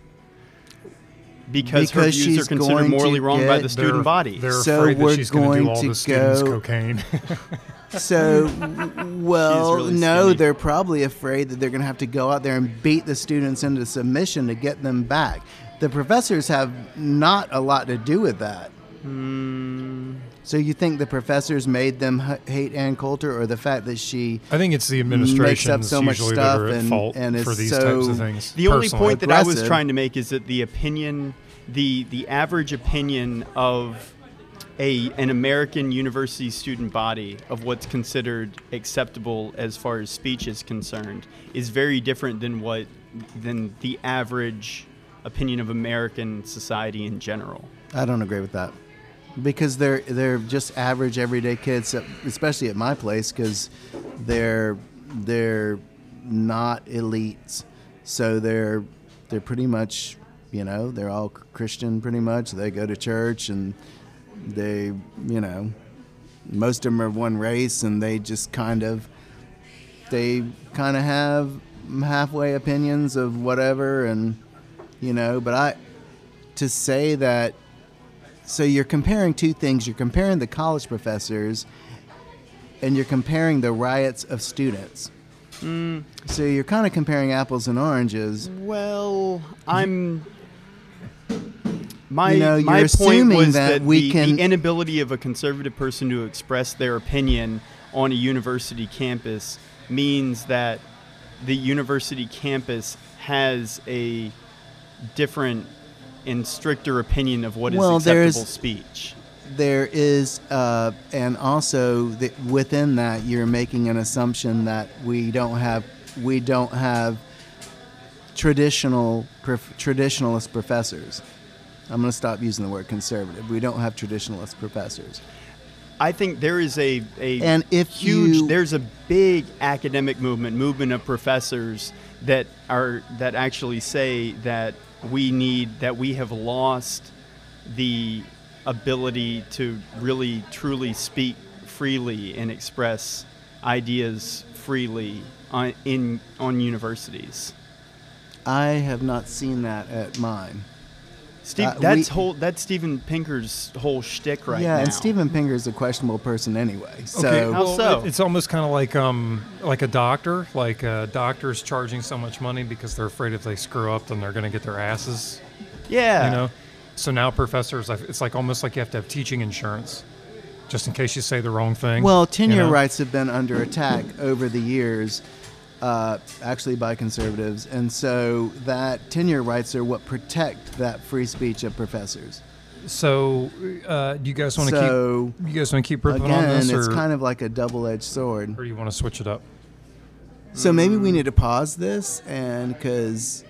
Because, her views are considered morally wrong by the student body. They're So afraid that we're she's going to do all to the students' go- cocaine. So, well, really no, skinny. they're probably afraid that they're going to have to go out there and beat the students into submission to get them back. The professors have not a lot to do with that. Hmm. So you think the professors made them h- hate Ann Coulter, or the fact that she I think it's the makes administration's up so much stuff that are at and- fault and is for these so- types of things. The only personally. point that I was trying to make is that the opinion, the the average opinion of a an American university student body of what's considered acceptable as far as speech is concerned is very different than what than the average opinion of American society in general. I don't agree with that because they're they're just average everyday kids, uh, especially at my place, because they're they're not elites, so they're they're pretty much you know they're all Christian pretty much. They go to church and they you know most of them are one race and they just kind of they kind of have halfway opinions of whatever and you know but i to say that so you're comparing two things. You're comparing the college professors and you're comparing the riots of students. Mm. So you're kind of comparing apples and oranges. Well, I'm. My, You know, my point was that that, we the, can- the inability of a conservative person to express their opinion on a university campus means that the university campus has a different and stricter opinion of what is Well, there's- acceptable speech. there is uh, and also that within that you're making an assumption that we don't have we don't have traditional prof- traditionalist professors i'm going to stop using the word conservative. We don't have traditionalist professors. I think there is a, a And if huge you- there's a big academic movement movement of professors that are that actually say that we need that we have lost the ability to really truly speak freely and express ideas freely on, in on universities. i have not seen that at mine Steve, Uh, that's we- whole that's Steven Pinker's whole shtick right yeah now. and Steven Pinker is a questionable person anyway so okay, How well, so? it- it's almost kind of like um like a doctor, like uh, doctors charging so much money because they're afraid if they screw up, then they're going to get their asses. yeah, You know, so now professors, it's like almost like you have to have teaching insurance, just in case you say the wrong thing. Well, you tenure know? rights have been under attack over the years, uh, actually by conservatives, and so that tenure rights are what protect that free speech of professors. So, uh, do you guys want to So keep? You guys want to keep ripping on again, this, it's or, kind of like a double-edged sword. or you want to switch it up? So maybe we need to pause this and because,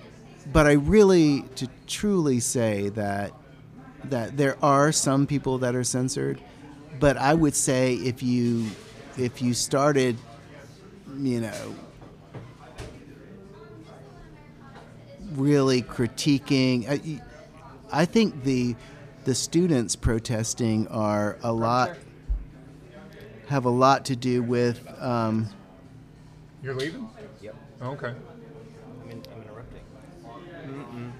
but I really to truly say that that there are some people that are censored, but I would say if you if you started, you know, really critiquing, I, I think the the students protesting are a lot have a lot to do with. Um, You're leaving? Yep. Okay. I'm, in, I'm interrupting.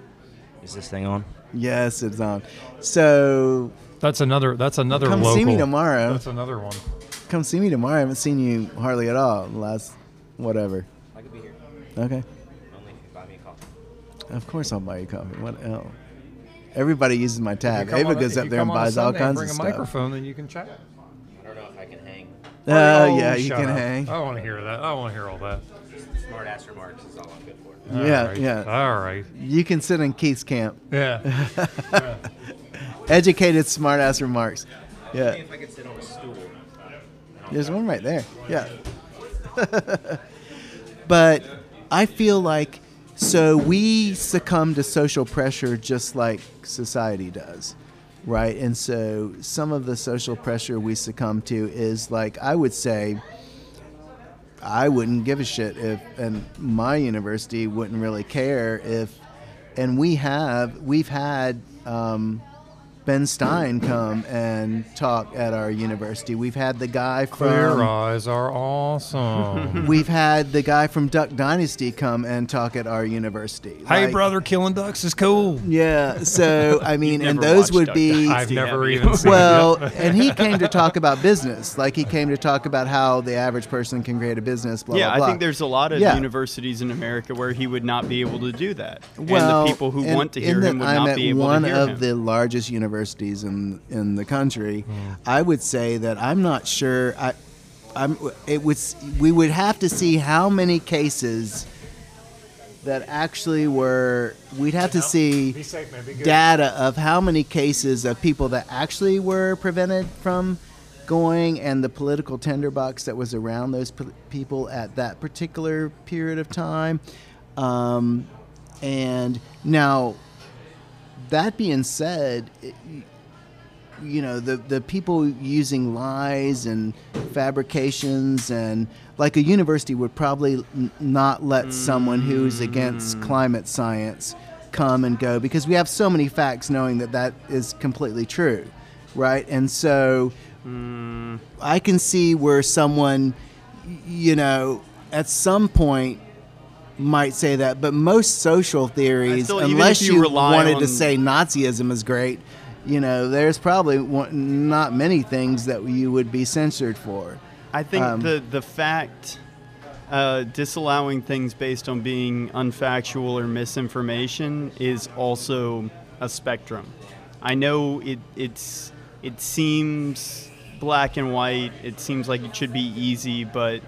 Is this thing on? Yes, it's on. So That's another. That's another come local. see me tomorrow. That's another one. Come see me tomorrow. I haven't seen you hardly at all the last whatever. I could be here. Okay. Of course I'll buy you coffee. What else? Everybody uses my If you tab. Ava on goes up there and come on a buys all Sunday and kinds bring of a microphone, then you can chat. I don't know if I can hang. Oh, Oh, yeah, you can up. hang. I want to hear that. I want to hear all that. Smart ass remarks is all I'm good for. All Yeah, right. yeah. All right. You can sit in Keith's camp. Yeah. Educated, smart ass remarks. Yeah. If I could sit on a stool. There's one right there. Yeah. but I feel like so we succumb to social pressure just like society does. Right? And so some of the social pressure we succumb to is like I would say I wouldn't give a shit if and my university wouldn't really care if and we have we've had um, Ben Stein come and talk at our university. We've had the guy Clear from eyes are awesome. we've had the guy from Duck Dynasty come and talk at our university. hey, Like, brother, killing ducks is cool. Yeah. So I mean, and never those watched would Duck be Dynasty. I've have never you? even seen well, it. and he came to talk about business. Like he came to talk about how the average person can create a business. Blah yeah, blah blah. I think there's a lot of Yeah. universities in America where he would not be able to do that. well, and the people who and- want to hear and him would I'm not at be able one to hear of him. the largest universities in in the country. I would say that I'm not sure. I, I'm. It was. We would have to see how many cases that actually were. We'd have to see safe, man. Data of how many cases of people that actually were prevented from going and the political tinderbox that was around those p- people at that particular period of time. Um, and now, that being said, it, you know the the people using lies and fabrications and like a university would probably n- not let someone who's against mm. climate science come and go because we have so many facts knowing that that is completely true right? And so mm. i can see where someone you know at some point might say that but most social theories still- unless you you wanted to say nazism is great you know there's probably one, not many things that you would be censored for I think Um, the the fact uh, disallowing things based on being unfactual or misinformation is also a spectrum. I know it it's it seems black and white. It seems like it should be easy, but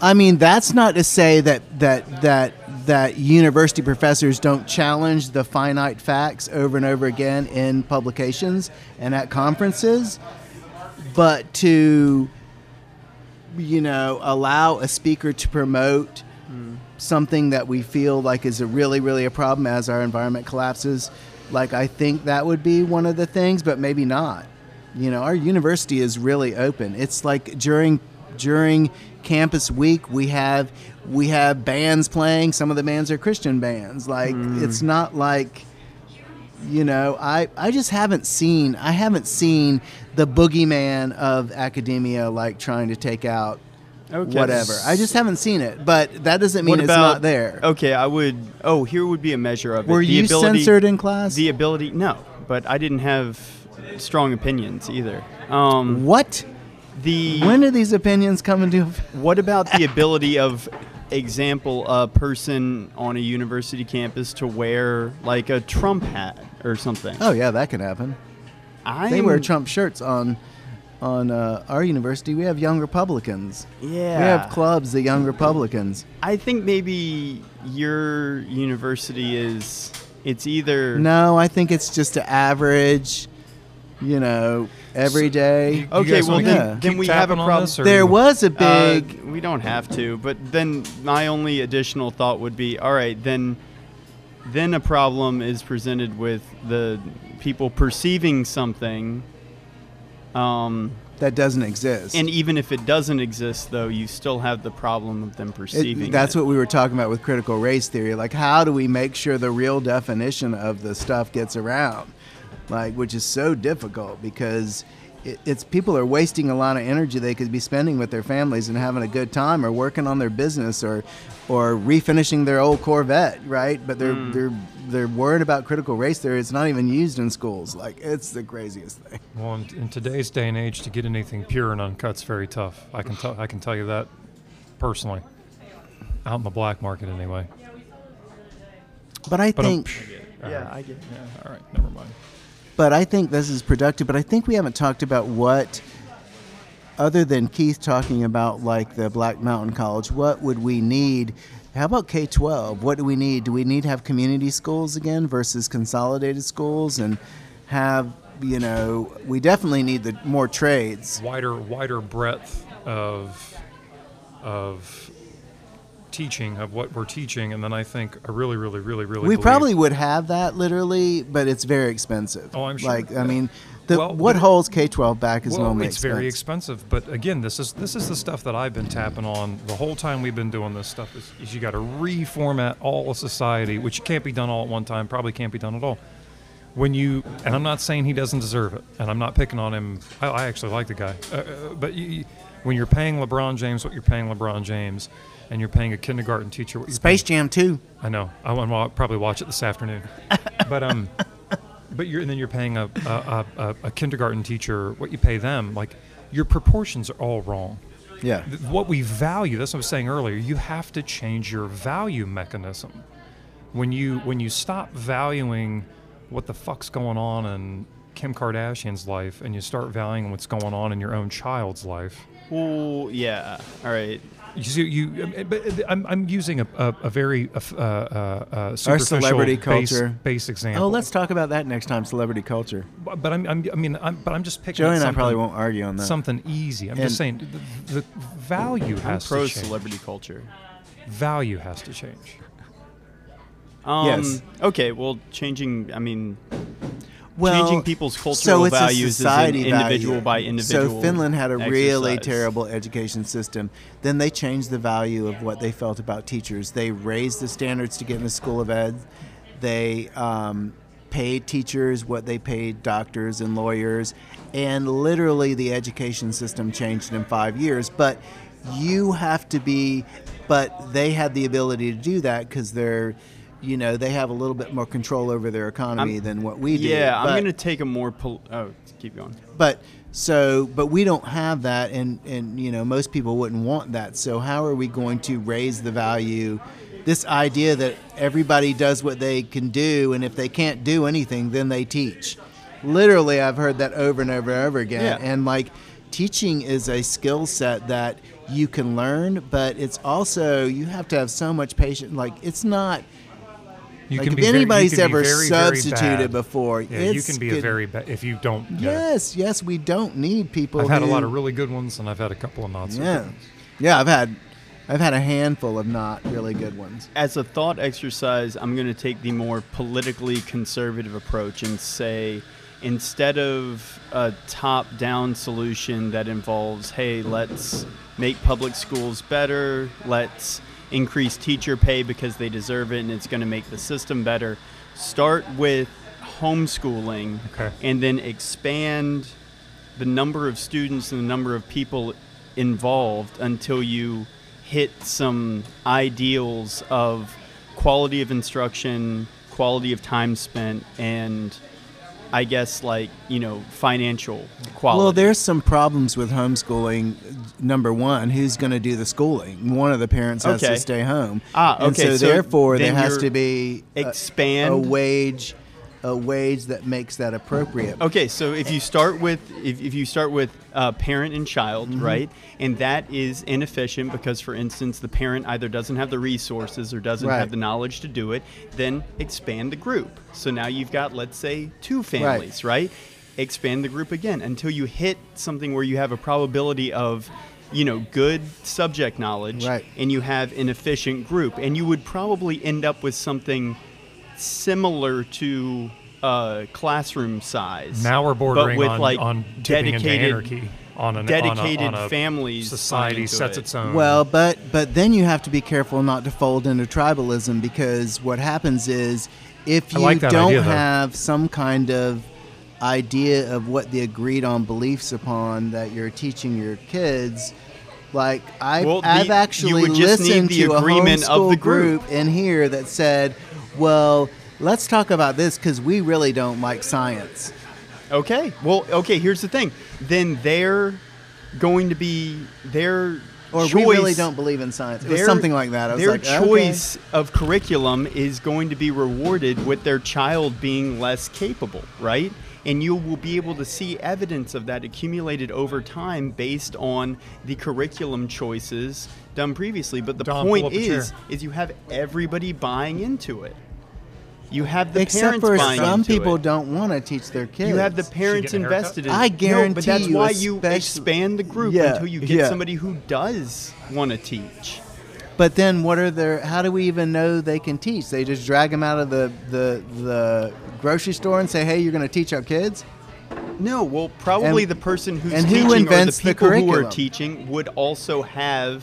I mean, that's not to say that that that that university professors don't challenge the finite facts over and over again in publications and at conferences, but to you know allow a speaker to promote something that we feel like is a really really a problem as our environment collapses like i think that would be one of the things but maybe not. You know our university is really open. It's like during during campus week we have we have bands playing some of the bands are christian bands like it's not like you know i i just haven't seen i haven't seen the boogeyman of academia like trying to take out Okay. whatever i just haven't seen it but that doesn't mean what it's not there Okay, I would. Oh, here would be a measure of it. were The you ability- censored in class The ability, no, but I didn't have strong opinions either. Um, what the when do these opinions come into effect? What about the ability of, example, a person on a university campus to wear like a Trump hat or something? oh yeah that could happen I they wear trump shirts on on uh, our university, we have young Republicans. Yeah. We have clubs, the young Republicans. I think maybe your university is it's either No, I think it's just an average, you know, every day. You Okay, guys well then- keep- then keep we have a problem. this, There you- was a Uh, big. we don't have to, but then my only additional thought would be, all right, then then a problem is presented with the people perceiving something. Um, that doesn't exist. and even if it doesn't exist, though, you still have the problem of them It- perceiving. that's it. what we were talking about with critical race theory. Like, how do we make sure the real definition of the stuff gets around? Like, which is so difficult because it, it's people are wasting a lot of energy they could be spending with their families and having a good time, or working on their business, or or refinishing their old Corvette, right? But they're mm. they're they're worried about critical race theory. It's not even used in schools. Like, it's the craziest thing. Well, in, in today's day and age, to get anything pure and uncut's very tough. I can tell. I can tell you that personally. Out in the black market, anyway. But I But think. Yeah, I get. It. Yeah. All right. Never mind. But I think this is productive. But I think we haven't talked about what, other than Keith talking about like the Black Mountain College, what would we need? How about K 12? What do we need? Do we need to have community schools again versus consolidated schools and have, you know, we definitely need the more trades. Wider, wider breadth of, of teaching of what we're teaching, and then I think I really, really, really, really. We believe- probably would have that literally, but it's very expensive. Oh, I'm sure. Like, I mean, the, Well, what but- holds K 12 back is well, normally it's very expensive, but again, this is this is the stuff that I've been tapping on the whole time we've been doing this stuff. Is, is you got to reformat all of society, which can't be done all at one time. Probably can't be done at all. When you and I'm not saying he doesn't deserve it, and I'm not picking on him. I, I actually like the guy, uh, uh, but you- when you're paying LeBron James what you're paying LeBron James, and you're paying a kindergarten teacher what you're Space Jam 2. I know. I want to probably watch it this afternoon. but um, but you're and then you're paying a a, a, a a kindergarten teacher what you pay them. Like your proportions are all wrong. Yeah. What we value. That's what I was saying earlier. You have to change your value mechanism. When you when you stop valuing what the fuck's going on in Kim Kardashian's life and you start valuing what's going on in your own child's life. Well, yeah. All right. You, see, you um, but I'm, I'm using a, a, a very uh, uh, uh, superficial celebrity base, culture. base example. Oh, let's talk about that next time. Celebrity culture. But, but I'm, I'm, I mean, I'm, but I'm just picking. Joey and I something- probably won't argue on that. Something easy. I'm And- just saying the, the value I'm has pro to change. celebrity culture. Value has to change. Um, Yes. Okay. Well, changing. I mean, well, changing people's cultural so values is an individual value. by individual. So Finland had a really terrible education system. Then they changed the value of what they felt about teachers. They raised the standards to get in the school of ed. They um, paid teachers what they paid doctors and lawyers, and literally the education system changed in five years. But you have to be, but they had the ability to do that because they're. You know, they have a little bit more control over their economy I'm- than what we do. Yeah, but- I'm going to take a more. Pol- oh, keep going. but so but we don't have that and and you know most people wouldn't want that so how are we going to raise the value this idea that everybody does what they can do and if they can't do anything then they teach literally i've heard that over and over and over again Yeah. and like teaching is a skill set that you can learn but it's also you have to have so much patience like it's not You like can if be very- you anybody's can be ever very, very substituted bad. before Yeah, you can be a very bad if you don't. get it. yes yes we don't need people I've had a lot of really good ones, and I've had a couple of not so yeah good ones. yeah i've had i've had a handful of not really good ones As a thought exercise, I'm going to take the more politically conservative approach and say instead of a top down solution that involves, hey, let's make public schools better, let's increase teacher pay because they deserve it and it's going to make the system better, start with homeschooling Okay. and then expand the number of students and the number of people involved until you hit some ideals of quality of instruction, quality of time spent, and I guess like you know financial quality. well there's some problems with homeschooling number one who's going to do the schooling one of the parents has Okay. to stay home Ah, and so, so therefore there has to be a- expand- a, wage a wage that makes that appropriate. Okay, so if you start with if, if you start with uh, parent and child, right, and that is inefficient because, for instance, the parent either doesn't have the resources or doesn't Right. have the knowledge to do it, then expand the group. So now you've got, let's say, two families, right? Expand the group again until you hit something where you have a probability of, you know, good subject knowledge, Right. and you have an efficient group, and you would probably end up with something similar to uh, classroom size. Now we're bordering but with on, like on tipping into dedicated, anarchy. On an, dedicated on a, on a families society sets it. its own. Well, but but then you have to be careful not to fold into tribalism because what happens is if you like don't idea, have some kind of idea of what the agreed on beliefs upon that you're teaching your kids like I've, Well, the- I've actually would just listened the to a agreement of homeschool the group. in here that said well let's talk about this because we really don't like science Okay. Well, okay. Here's the thing. Then they're going to be their or choice, we really don't believe in science it was their- something like that I was their like, okay. choice of curriculum is going to be rewarded with their child being less capable, right? And you will be able to see evidence of that accumulated over time based on the curriculum choices done previously. But the Don, pull point is, is you have everybody buying into it. You have the except parents for buying some into people it. don't want to teach their kids You have the parents getting a haircut? invested in I it. no, but guarantee that's you, why you especially- expand the group Yeah, until you get yeah. somebody who does want to teach. But then, what are their? How do we even know they can teach? They just drag them out of the the, the grocery store and say, "Hey, you're going to teach our kids." No, well, probably And- the person who's and who teaching invents or the the people who are curriculum? teaching would also have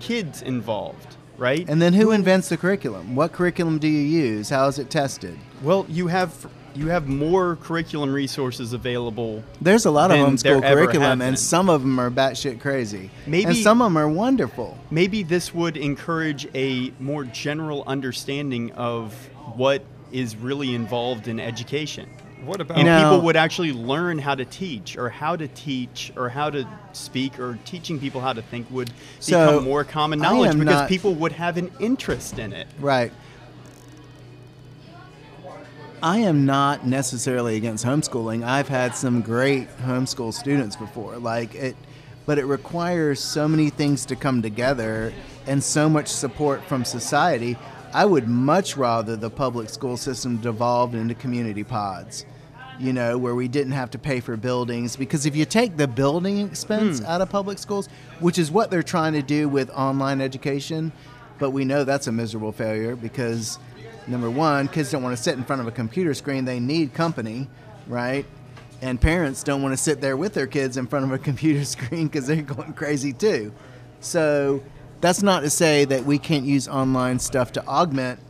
kids involved, right? And then, who invents the curriculum? What curriculum do you use? How is it tested? well, you have you have more curriculum resources available. There's a lot of homeschool curriculum, and some of them are batshit crazy. Maybe- and some of them are wonderful. Maybe this would encourage a more general understanding of what is really involved in education. What about and You know- people would actually learn how to teach or how to teach or how to speak or teaching people how to think would So, become more common knowledge because not- people would have an interest in it Right. I am not necessarily against homeschooling. I've had some great homeschool students before. Like it but it requires so many things to come together and so much support from society. I would much rather the public school system devolved into community pods. You know, where we didn't have to pay for buildings because if you take the building expense hmm. out of public schools, which is what they're trying to do with online education, but we know that's a miserable failure because number one, kids don't want to sit in front of a computer screen. They need company, right? And parents don't want to sit there with their kids in front of a computer screen because they're going crazy too. So that's not to say that we can't use online stuff to augment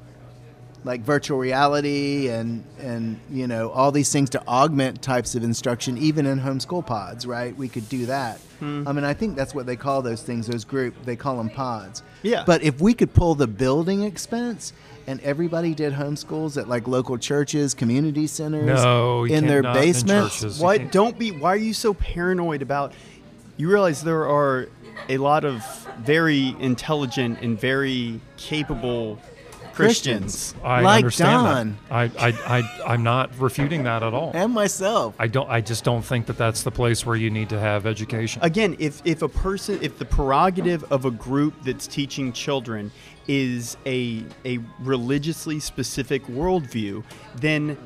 like virtual reality and and you know all these things to augment types of instruction even in homeschool pods right we could do that hmm. i mean i think that's what they call those things those group they call them pods Yeah. but if we could pull the building expense and everybody did homeschools at like local churches community centers No, in their in basements churches. Why don't be why are you so paranoid about you realize there are a lot of very intelligent and very capable christians, I like understand Don that. I, I, I, I'm not refuting that at all. and myself I don't. I just don't think that that's the place where you need to have education. again if if a person if the prerogative of a group that's teaching children is a a religiously specific worldview then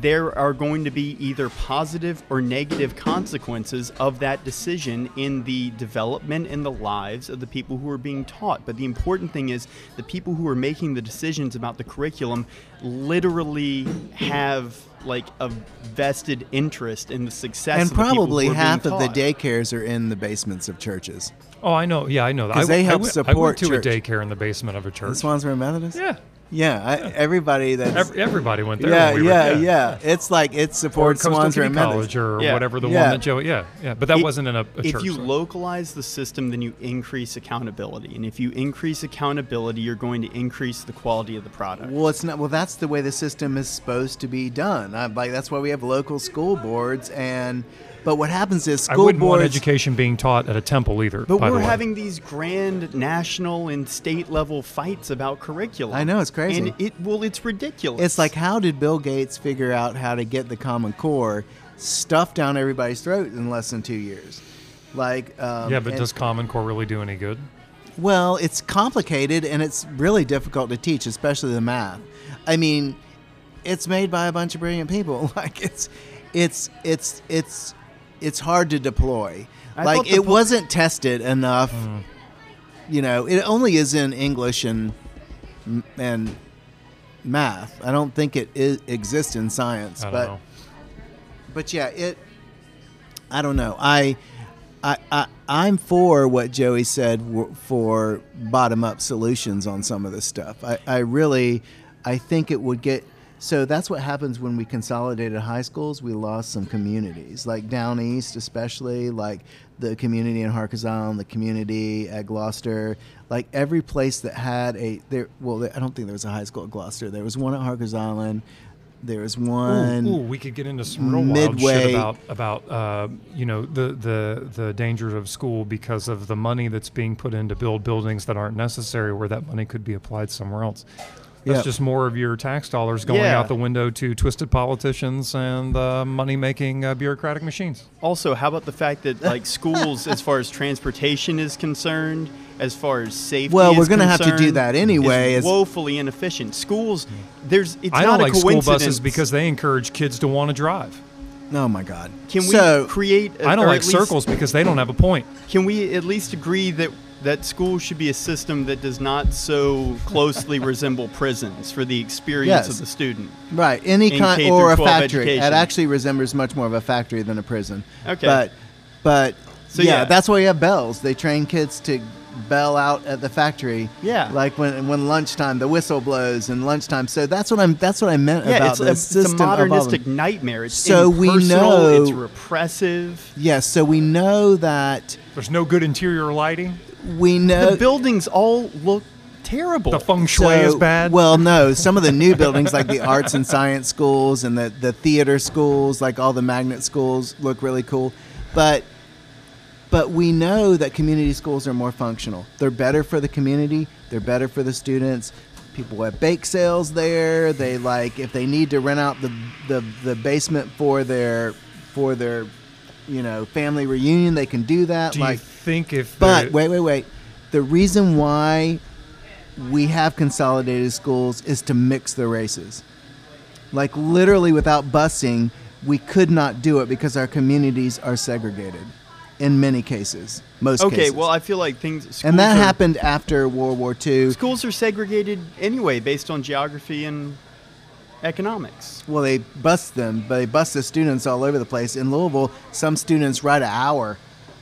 there are going to be either positive or negative consequences of that decision in the development and the lives of the people who are being taught. But the important thing is the people who are making the decisions about the curriculum literally have like a vested interest in the success and of the who probably are being half of the daycares are in the basements of churches oh, I know. Yeah, I know that. 'Cause I, they I help went- I support went to church. a daycare in the basement of a church. the Swansboro Methodist Yeah. Yeah I, everybody that's Every, everybody went there. yeah, when we were- yeah, yeah, It's like it Or supports Coastal City College or Yeah. whatever the Yeah. one that Joe. Yeah, yeah. But that If- wasn't in a, a if church. you so- localize the system, then you increase accountability, and if you increase accountability, you're going to increase the quality of the product. Well, it's not. Well, that's the way the system is supposed to be done. I, like that's why we have local school boards, and But what happens is I school wouldn't want education being taught at a temple either. But by we're way. having these grand national and state level fights about curriculum. I know, it's crazy. And it well, it's ridiculous. It's like, how did Bill Gates figure out how to get the Common Core stuffed down everybody's throat in less than two years? Like, um, yeah, but and- does Common Core really do any good? Well, it's complicated and it's really difficult to teach, especially the math. I mean, it's made by a bunch of brilliant people. Like it's it's it's it's it's hard to deploy. I like it po- wasn't tested enough. Mm. You know, it only is in English and and math. I don't think it exists in science, I but know. but yeah, it. I don't know. I, I, I I'm for what Joey said for bottom up solutions on some of this stuff. I, I really, I think it would get. So that's what happens when we consolidated high schools. We lost some communities, like down east, especially like the community in Harkers Island, the community at Gloucester, like every place that had a there. Well, I don't think there was a high school at Gloucester. There was one at Harkers Island. There was one. Ooh, ooh, we could get into some real wild shit about about uh, you know the the the dangers of school because of the money that's being put in to build buildings that aren't necessary, where that money could be applied somewhere else. That's Yep. just more of your tax dollars going Yeah. out the window to twisted politicians and uh, money-making uh, bureaucratic machines. Also, how about the fact that like schools, as far as transportation is concerned, as far as safety, Well, we're gonna have to do that anyway, is as- woefully inefficient. Schools, there's it's I not don't a like school coincidence buses because they encourage kids to want to drive. Oh my God! can we create? a- I don't like least- circles because they don't have a point. Can we at least agree that that school should be a system that does not so closely resemble prisons for the experience Yes. of the student? Right, any kind K or a factory. education. It actually resembles much more of a factory than a prison. Okay. But but So, yeah, yeah. that's why you have bells. They train kids to bell out at the factory. Yeah. Like when when lunchtime the whistle blows and lunchtime. So that's what I'm that's what I meant Yeah, about it's, the a, it's a system evolving. modernistic nightmare. It's So we know- it's repressive. Yes, so we know that There's no good interior lighting. We know the buildings all look terrible. The feng shui So- is bad. Well, no, some of the new buildings, like the arts and science schools and the, the theater schools, like all the magnet schools, look really cool. But but we know that community schools are more functional. They're better for the community. They're better for the students. People have bake sales there. They like if they need to rent out the the, the basement for their for their you know family reunion, they can do that. Do like you think if but wait, wait, wait. The reason why we have consolidated schools is to mix the races. Like literally without busing, we could not do it because our communities are segregated in many cases. Most cases. okay, cases. well, I feel like things. And that are, happened after World War II. Schools are segregated anyway, based on geography and economics. Well, they bus them, but they bus the students all over the place. In Louisville, some students ride an hour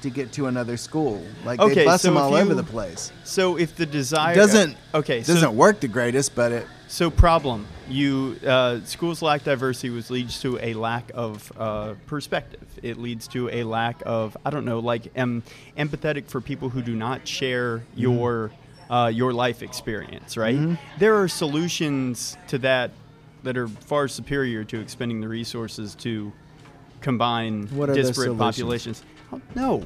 to get to another school. Like they Okay, bus so them if all over you- the place. So if the desire Doesn't okay, so doesn't work the greatest, but it So problem, you uh, schools lack diversity, which leads to a lack of uh, perspective. It leads to a lack of I don't know, like um, empathetic for people who do not share Mm-hmm. your uh, your life experience. Right? There are solutions to that that are far superior to expending the resources to combine What are those disparate solutions? populations. No,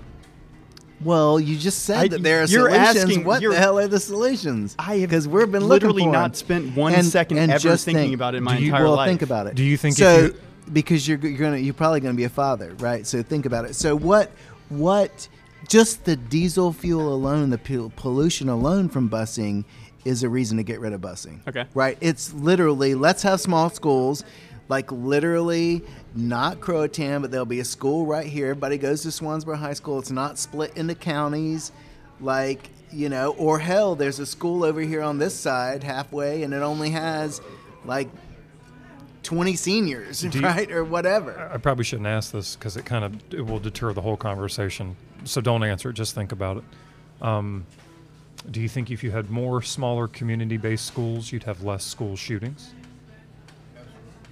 Well, you just said I- that there are you're solutions. asking- what you're- the hell are the solutions? I have because we've been literally looking for not them. spent one And- second and ever just thinking think- about it in my Do you- entire well, life. think about it. Do you think so? you- because you're you're gonna you're probably gonna be a father, right? So think about it. So what what just the diesel fuel alone, the pollution alone from busing is a reason to get rid of busing. Okay. Right? It's literally let's have small schools. Like literally, not Croatan, but there'll be a school right here. Everybody goes to Swansboro High School. It's not split into counties, like you know. Or hell, there's a school over here on this side, halfway, and it only has like 20 seniors, you- right? Or whatever. I probably shouldn't ask this because it kind of it will deter the whole conversation. So don't answer it. Just think about it. Um, do you think if you had more smaller community-based schools, you'd have less school shootings?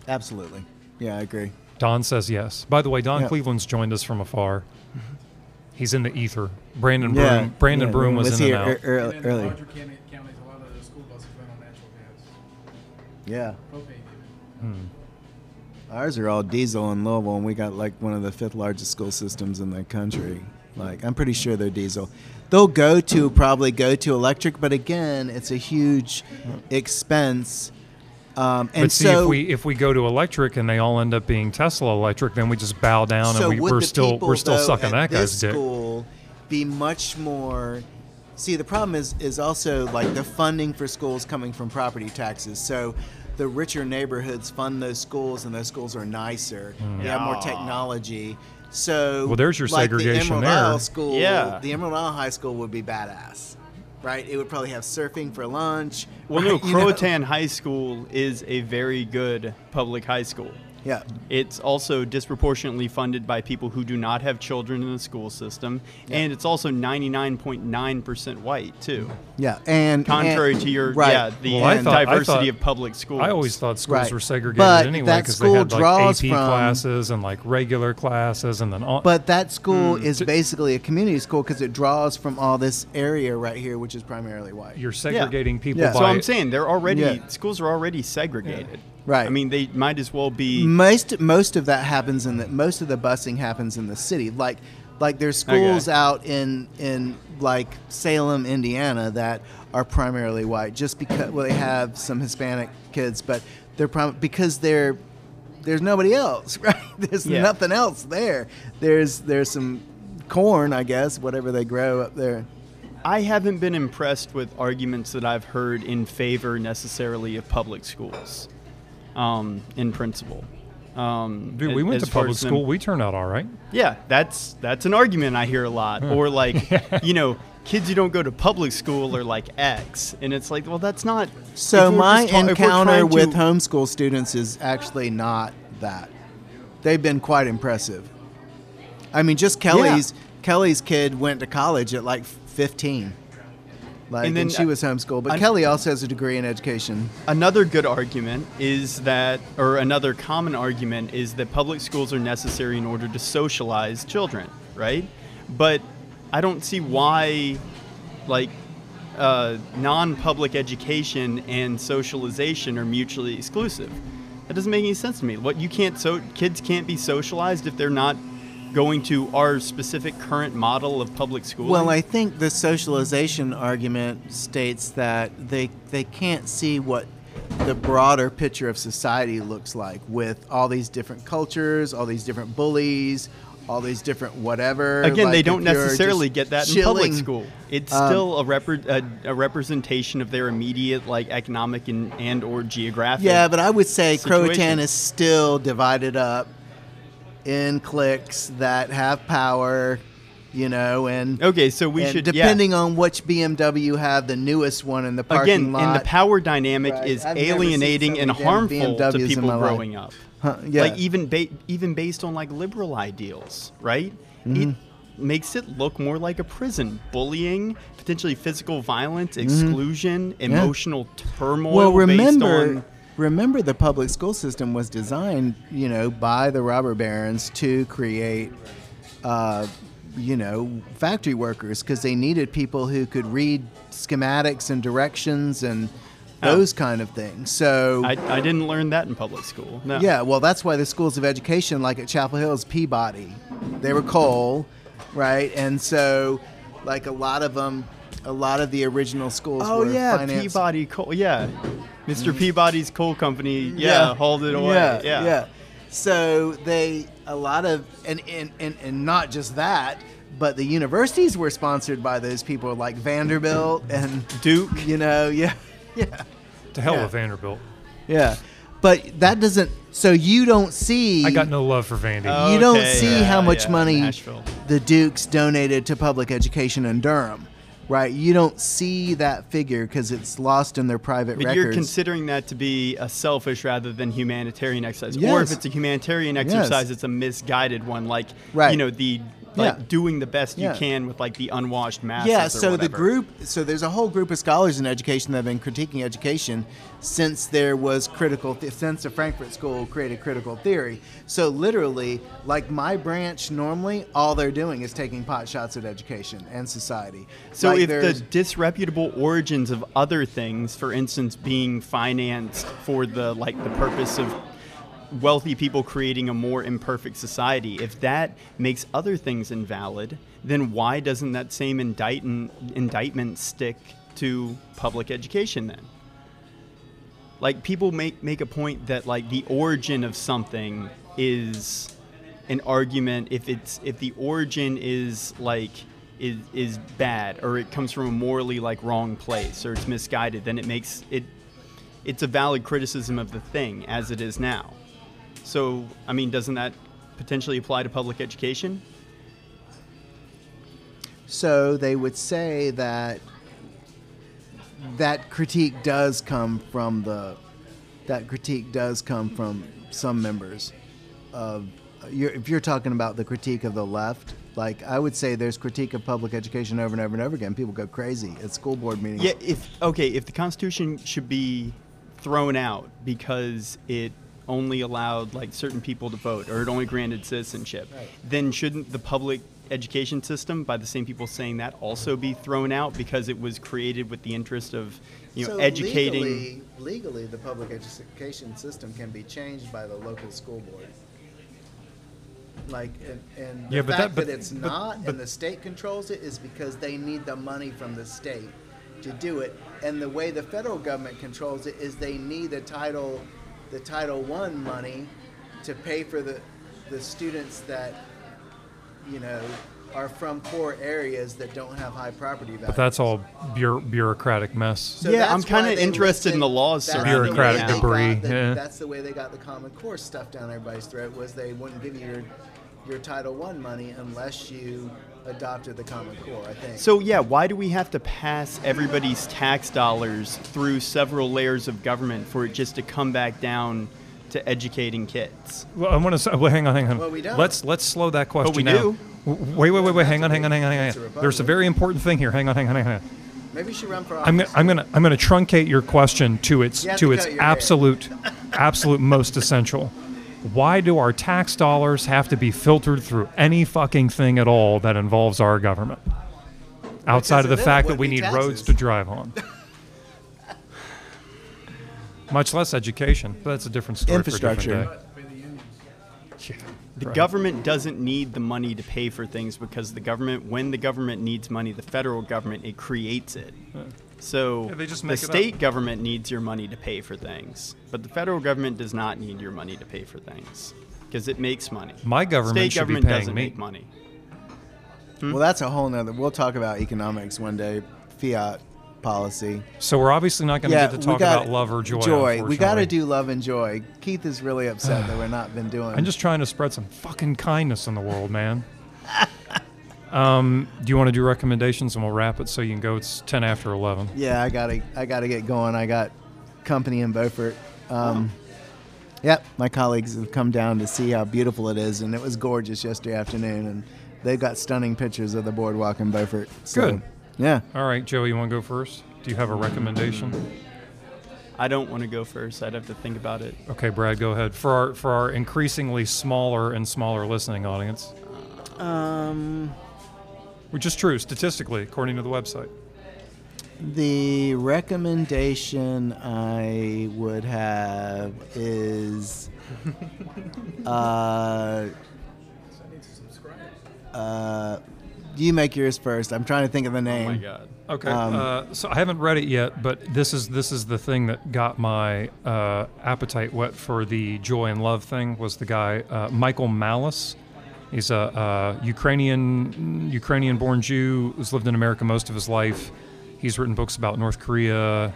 Absolutely. Yeah, I agree. Don says yes. By the way, Don Yeah. Cleveland's joined us from afar. Mm-hmm. He's in the ether. Brandon Yeah, Broom. Brandon yeah, Broom was, in here and out. ear- ear- And in the early. county, counties, a lot of the school buses run on natural gas, Yeah. propane even. Hmm. Ours are all diesel in Louisville, and we got like one of the fifth largest school systems in the country. Like, I'm pretty sure they're diesel. They'll go to probably go to electric, but again, it's a huge mm-hmm. expense. Um, and but see, so, if we if we go to electric and they all end up being Tesla electric, then we just bow down so and we, we're still people, we're still though, sucking at that this guy's dick. school be much more. See, the problem is is also like the funding for schools coming from property taxes. So the richer neighborhoods fund those schools, and those schools are nicer. They have more technology. So Well, there's your like segregation the Emerald there. Isle School, Yeah. the Emerald Isle High School would be badass, right? It would probably have surfing for lunch. Well, no, right? You know? High School is a very good public high school. Yeah. It's also disproportionately funded by people who do not have children in the school system, and it's also 99.9% white too. Yeah, and Contrary and- to your right. yeah the Well, thought- diversity thought- of public schools. I always thought schools Right. were segregated But anyway because they had like draws AP from- classes and like regular classes and then all. But that school Hmm. is basically a community school because it draws from all this area right here, which is primarily white. you're segregating people Yeah. by So I'm saying they're already Yeah. schools are already segregated. Right. I mean, they might as well be. most most of that happens in the most of the busing happens in the city. Like like there's schools Okay. out in in like Salem, Indiana that are primarily white, just because well they have some Hispanic kids, but they're prim- because they're there's nobody else, right? There's Yeah. nothing else there. There's there's some corn, I guess, whatever they grow up there. I haven't been impressed with arguments that I've heard in favor necessarily of public schools, um, in principle. Um, Dude, we went to public as them- school. We turned out all right. Yeah, that's that's an argument I hear a lot. Or like, you know, kids who don't go to public school are like X, and it's like, well, that's not. So my ta- encounter with to- homeschool students is actually not that. They've been quite impressive. I mean, just Kelly's Kelly's kid went to college at like 15. Like, And and, then, she uh, was homeschooled, but an- Kelly also has a degree in education. Another good argument is that, or another common argument is that public schools are necessary in order to socialize children, right? But I don't see why, like, uh, non-public education and socialization are mutually exclusive. That doesn't make any sense to me. What you can't so kids can't be socialized if they're not going to our specific current model of public schooling. Well, I think the socialization argument states that they they can't see what the broader picture of society looks like with all these different cultures, all these different bullies, all these different whatever. Again, they don't necessarily get that in public school. It's um, still a, repre- a, a representation of their immediate like economic and, and or geographic. Yeah, but I would say situation. Croatan is still divided up in cliques that have power, you know, and okay, so we should depending on which BMW have the newest one in the parking again, lot. and the power dynamic Right. is I've alienating so and harmful to BMWs in people life. growing up. Huh, yeah. Like even ba- even based on like liberal ideals, right? Mm-hmm. It makes it look more like a prison. Bullying, potentially physical violence, exclusion, emotional turmoil. Mm-hmm. well, remember, based on remember the public school system was designed, you know, by the robber barons to create, uh, you know, factory workers because they needed people who could read schematics and directions and Oh. those kind of things. So I, I didn't learn that in public school. No. Yeah, well, that's why the schools of education, like at Chapel Hill, is Peabody. They were coal, right? And so, like a lot of them, a lot of the original schools. Oh were yeah, financed- Peabody Coal. Yeah, Mr. Peabody's coal company. Yeah, hauled it away. Yeah, Yeah, yeah. So they a lot of and and, and and not just that, but the universities were sponsored by those people like Vanderbilt and Duke. You know, yeah, yeah, To hell Yeah. with Vanderbilt. yeah. But that doesn't. So you don't see. I got no love for Vandy. Oh. you don't see yeah, how much yeah, money Nashville. the Dukes donated to public education in Durham, right? You don't see that figure because it's lost in their private records. But records. you're considering that to be a selfish rather than humanitarian exercise, or if it's a humanitarian Yes. exercise, it's a misguided one. Like Right. you know the like Yeah. doing the best Yeah. you can with like the unwashed masses. yeah, so the group, so there's a whole group of scholars in education that have been critiquing education since there was critical, th- since the Frankfurt School created critical theory. So literally, like my branch, normally all they're doing is taking pot shots at education and society. So Like, if the disreputable origins of other things, for instance, being financed for the like the purpose of wealthy people creating a more imperfect society. If that makes other things invalid, then why doesn't that same indictment indictment stick to public education then? Like people make make a point that like the origin of something is an argument if it's if the origin is like is is bad or it comes from a morally like wrong place or it's misguided, then it makes it it's a valid criticism of the thing as it is now. So, I mean, doesn't that potentially apply to public education? So they would say that that critique does come from the that critique does come from some members of you're, if you're talking about the critique of the left like i would say there's critique of public education over and over and over again people go crazy at school board meetings Yeah, if okay, if the Constitution should be thrown out because it only allowed like certain people to vote or it only granted citizenship, Right. then shouldn't the public education system, by the same people saying that, also be thrown out because it was created with the interest of you know So educating? legally, legally the public education system can be changed by the local school board like and, and the Yeah, but fact that- that, it's but- not but- and the state controls it is because they need the money from the state to do it and the way the federal government controls it is they need the title the title one money to pay for the the students that you know are from poor areas that don't have high property values But that's all bureau- bureaucratic mess. so Yeah, I'm kinda interested in the laws surrounding Bureaucratic they debris, the- yeah. That's the way they got the Common Core stuff down everybody's throat was they wouldn't give you your your Title One money unless you adopted the Common Core. I think. So yeah, why do we have to pass everybody's tax dollars through several layers of government for it just to come back down to educating kids? Well, I want to well, hang on, hang on. Well, we don't. Let's let's slow that question but we down. do. Wait, wait, wait, wait. Hang on, hang on, hang on, hang on. There's a very important thing here. Hang on, hang on, hang on. maybe you should run for office. I'm gonna, I'm gonna, I'm gonna truncate your question to its to to its cut your hair. absolute, absolute most essential. Why do our tax dollars have to be filtered through any fucking thing at all that involves our government? Outside of the fact that we be need roads to drive on. Much less education, but that's a different story for a different Infrastructure. day. Yeah, The right. government doesn't need the money to pay for things because the government, when the government needs money, the federal government, it creates it. So Yeah, they just the make up. state government needs your money to pay for things, but the federal government does not need your money to pay for things because it makes money. My government state should be paying doesn't me. make money. well, that's a whole nother. We'll talk about economics one day. Fiat policy. So we're obviously not going to yeah, get to talk about love or joy. Joy. We got to do love and joy. Keith is really upset that we're not been doing. I'm just trying to spread some fucking kindness in the world, man. um, do you want to do recommendations and we'll wrap it so you can go? It's ten after eleven. Yeah, I gotta, I gotta get going. I got company in Beaufort. Um, Yep, my colleagues have come down to see how beautiful it is, and it was gorgeous yesterday afternoon. And they've got stunning pictures of the boardwalk in Beaufort. So, Good. Yeah. All right, Joey, you want to go first? Do you have a recommendation? I don't want to go first. I'd have to think about it. Okay, Brad, go ahead. For our for our increasingly smaller and smaller listening audience, Um, which is true statistically according to the website. the recommendation I would have is. Uh, uh, you make yours first. I'm trying to think of the Oh name. my god. Okay, Um, uh, so I haven't read it yet, but this is this is the thing that got my uh, appetite wet for the joy and love thing. Was the guy uh, Michael Malice? He's a uh, Ukrainian Ukrainian-born Jew who's lived in America most of his life. He's written books about North Korea, uh,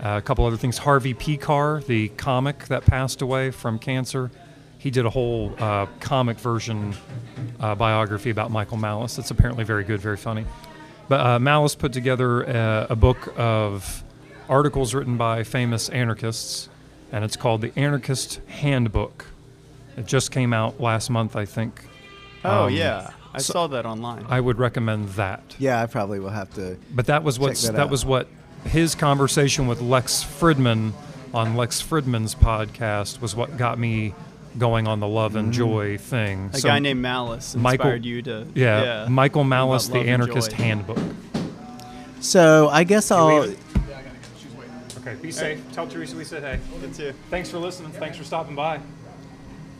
a couple other things. Harvey P. Pekar, the comic that passed away from cancer, he did a whole uh, comic version uh, biography about Michael Malice. It's apparently very good, very funny. But uh, Malice put together uh, a book of articles written by famous anarchists, and it's called the Anarchist Handbook. It just came out last month, I think. Oh Um, yeah, I so- saw that online. I would recommend that. Yeah, I probably will have to. But that was what Check that that, out. was what his conversation with Lex Fridman on Lex Fridman's podcast was what got me going on the love and joy thing. a So- guy named Malice inspired Michael- you to yeah, Michael Malice, the Anarchist. Handbook. So I guess I'll. Okay, be safe. Tell Teresa we said hey. Good too. Thanks for listening. Thanks for stopping by.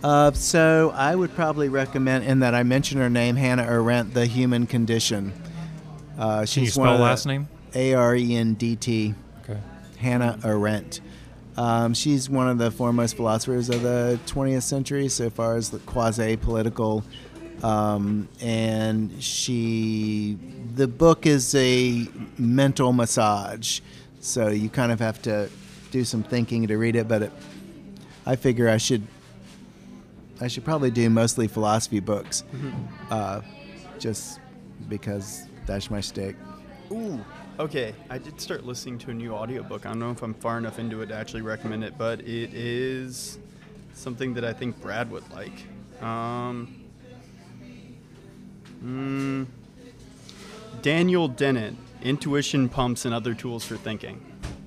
Uh, so I would probably recommend, in that I mentioned her name, Hannah Arendt, The Human Condition. Uh, she's Can you one spell of the- last name? A R E N D T. Okay. Hannah Arendt. Um, she's one of the foremost philosophers of the 20th century, so far as the quasi political. Um, and she, the book is a mental massage, so you kind of have to do some thinking to read it. But it, I figure I should, I should probably do mostly philosophy books, uh, just because that's my stick. Ooh. Okay, I did start listening to a new audiobook. I don't know if I'm far enough into it to actually recommend it, but it is something that I think Brad would like. Um, mm, Daniel Dennett, Intuition Pumps and Other Tools for Thinking.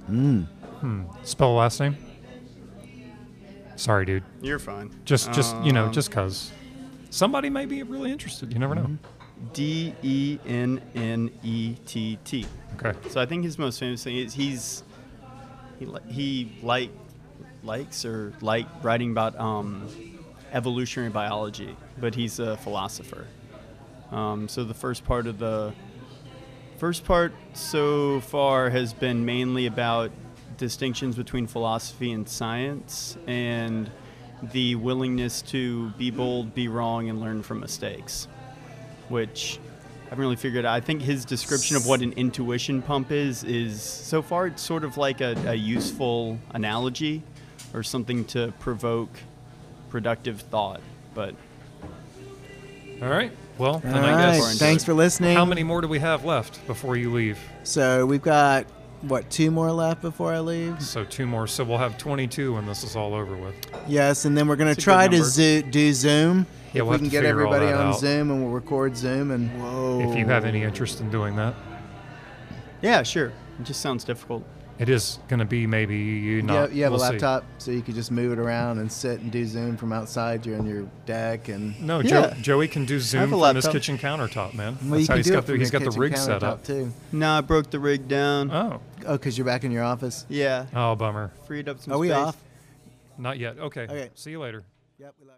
Hmm. Spell the last name? Sorry, dude. You're fine. Just, just you know, Um, just cause somebody may be really interested. You never know. D E N N E T T. Okay. So I think his most famous thing is he's he he like likes or like writing about um, evolutionary biology, but he's a philosopher. Um, so the first part of the first part so far has been mainly about distinctions between philosophy and science and the willingness to be bold, be wrong, and learn from mistakes which I haven't really figured out. I think his description of what an intuition pump is is so far it's sort of like a, a useful analogy or something to provoke productive thought. But All right. Well, then All I right, guess. thanks for listening. How many more do we have left before you leave? So we've got what two more left before I leave? So two more. So we'll have 22 when this is all over with. Yes, and then we're gonna That's a try good to number. zo- do Zoom. Yeah, if we'll we can get everybody on out. Zoom and we'll record Zoom and whoa. If you have any interest in doing that, yeah, sure. It just sounds difficult. it is going to be maybe you you not. have, you have we'll a see. laptop, so you could just move it around and sit and do Zoom from outside. You're on your deck, and No, Yeah. Joe, Joey can do Zoom have from his kitchen countertop, man. well, you That's how can he's do got it the from he's your got the rig set up. too. No, I broke the rig down. Oh, Oh, because you're back in your office. Yeah, oh, bummer. freed up some Are we space. off? Not yet. Okay. Okay. See you later. Yep. We love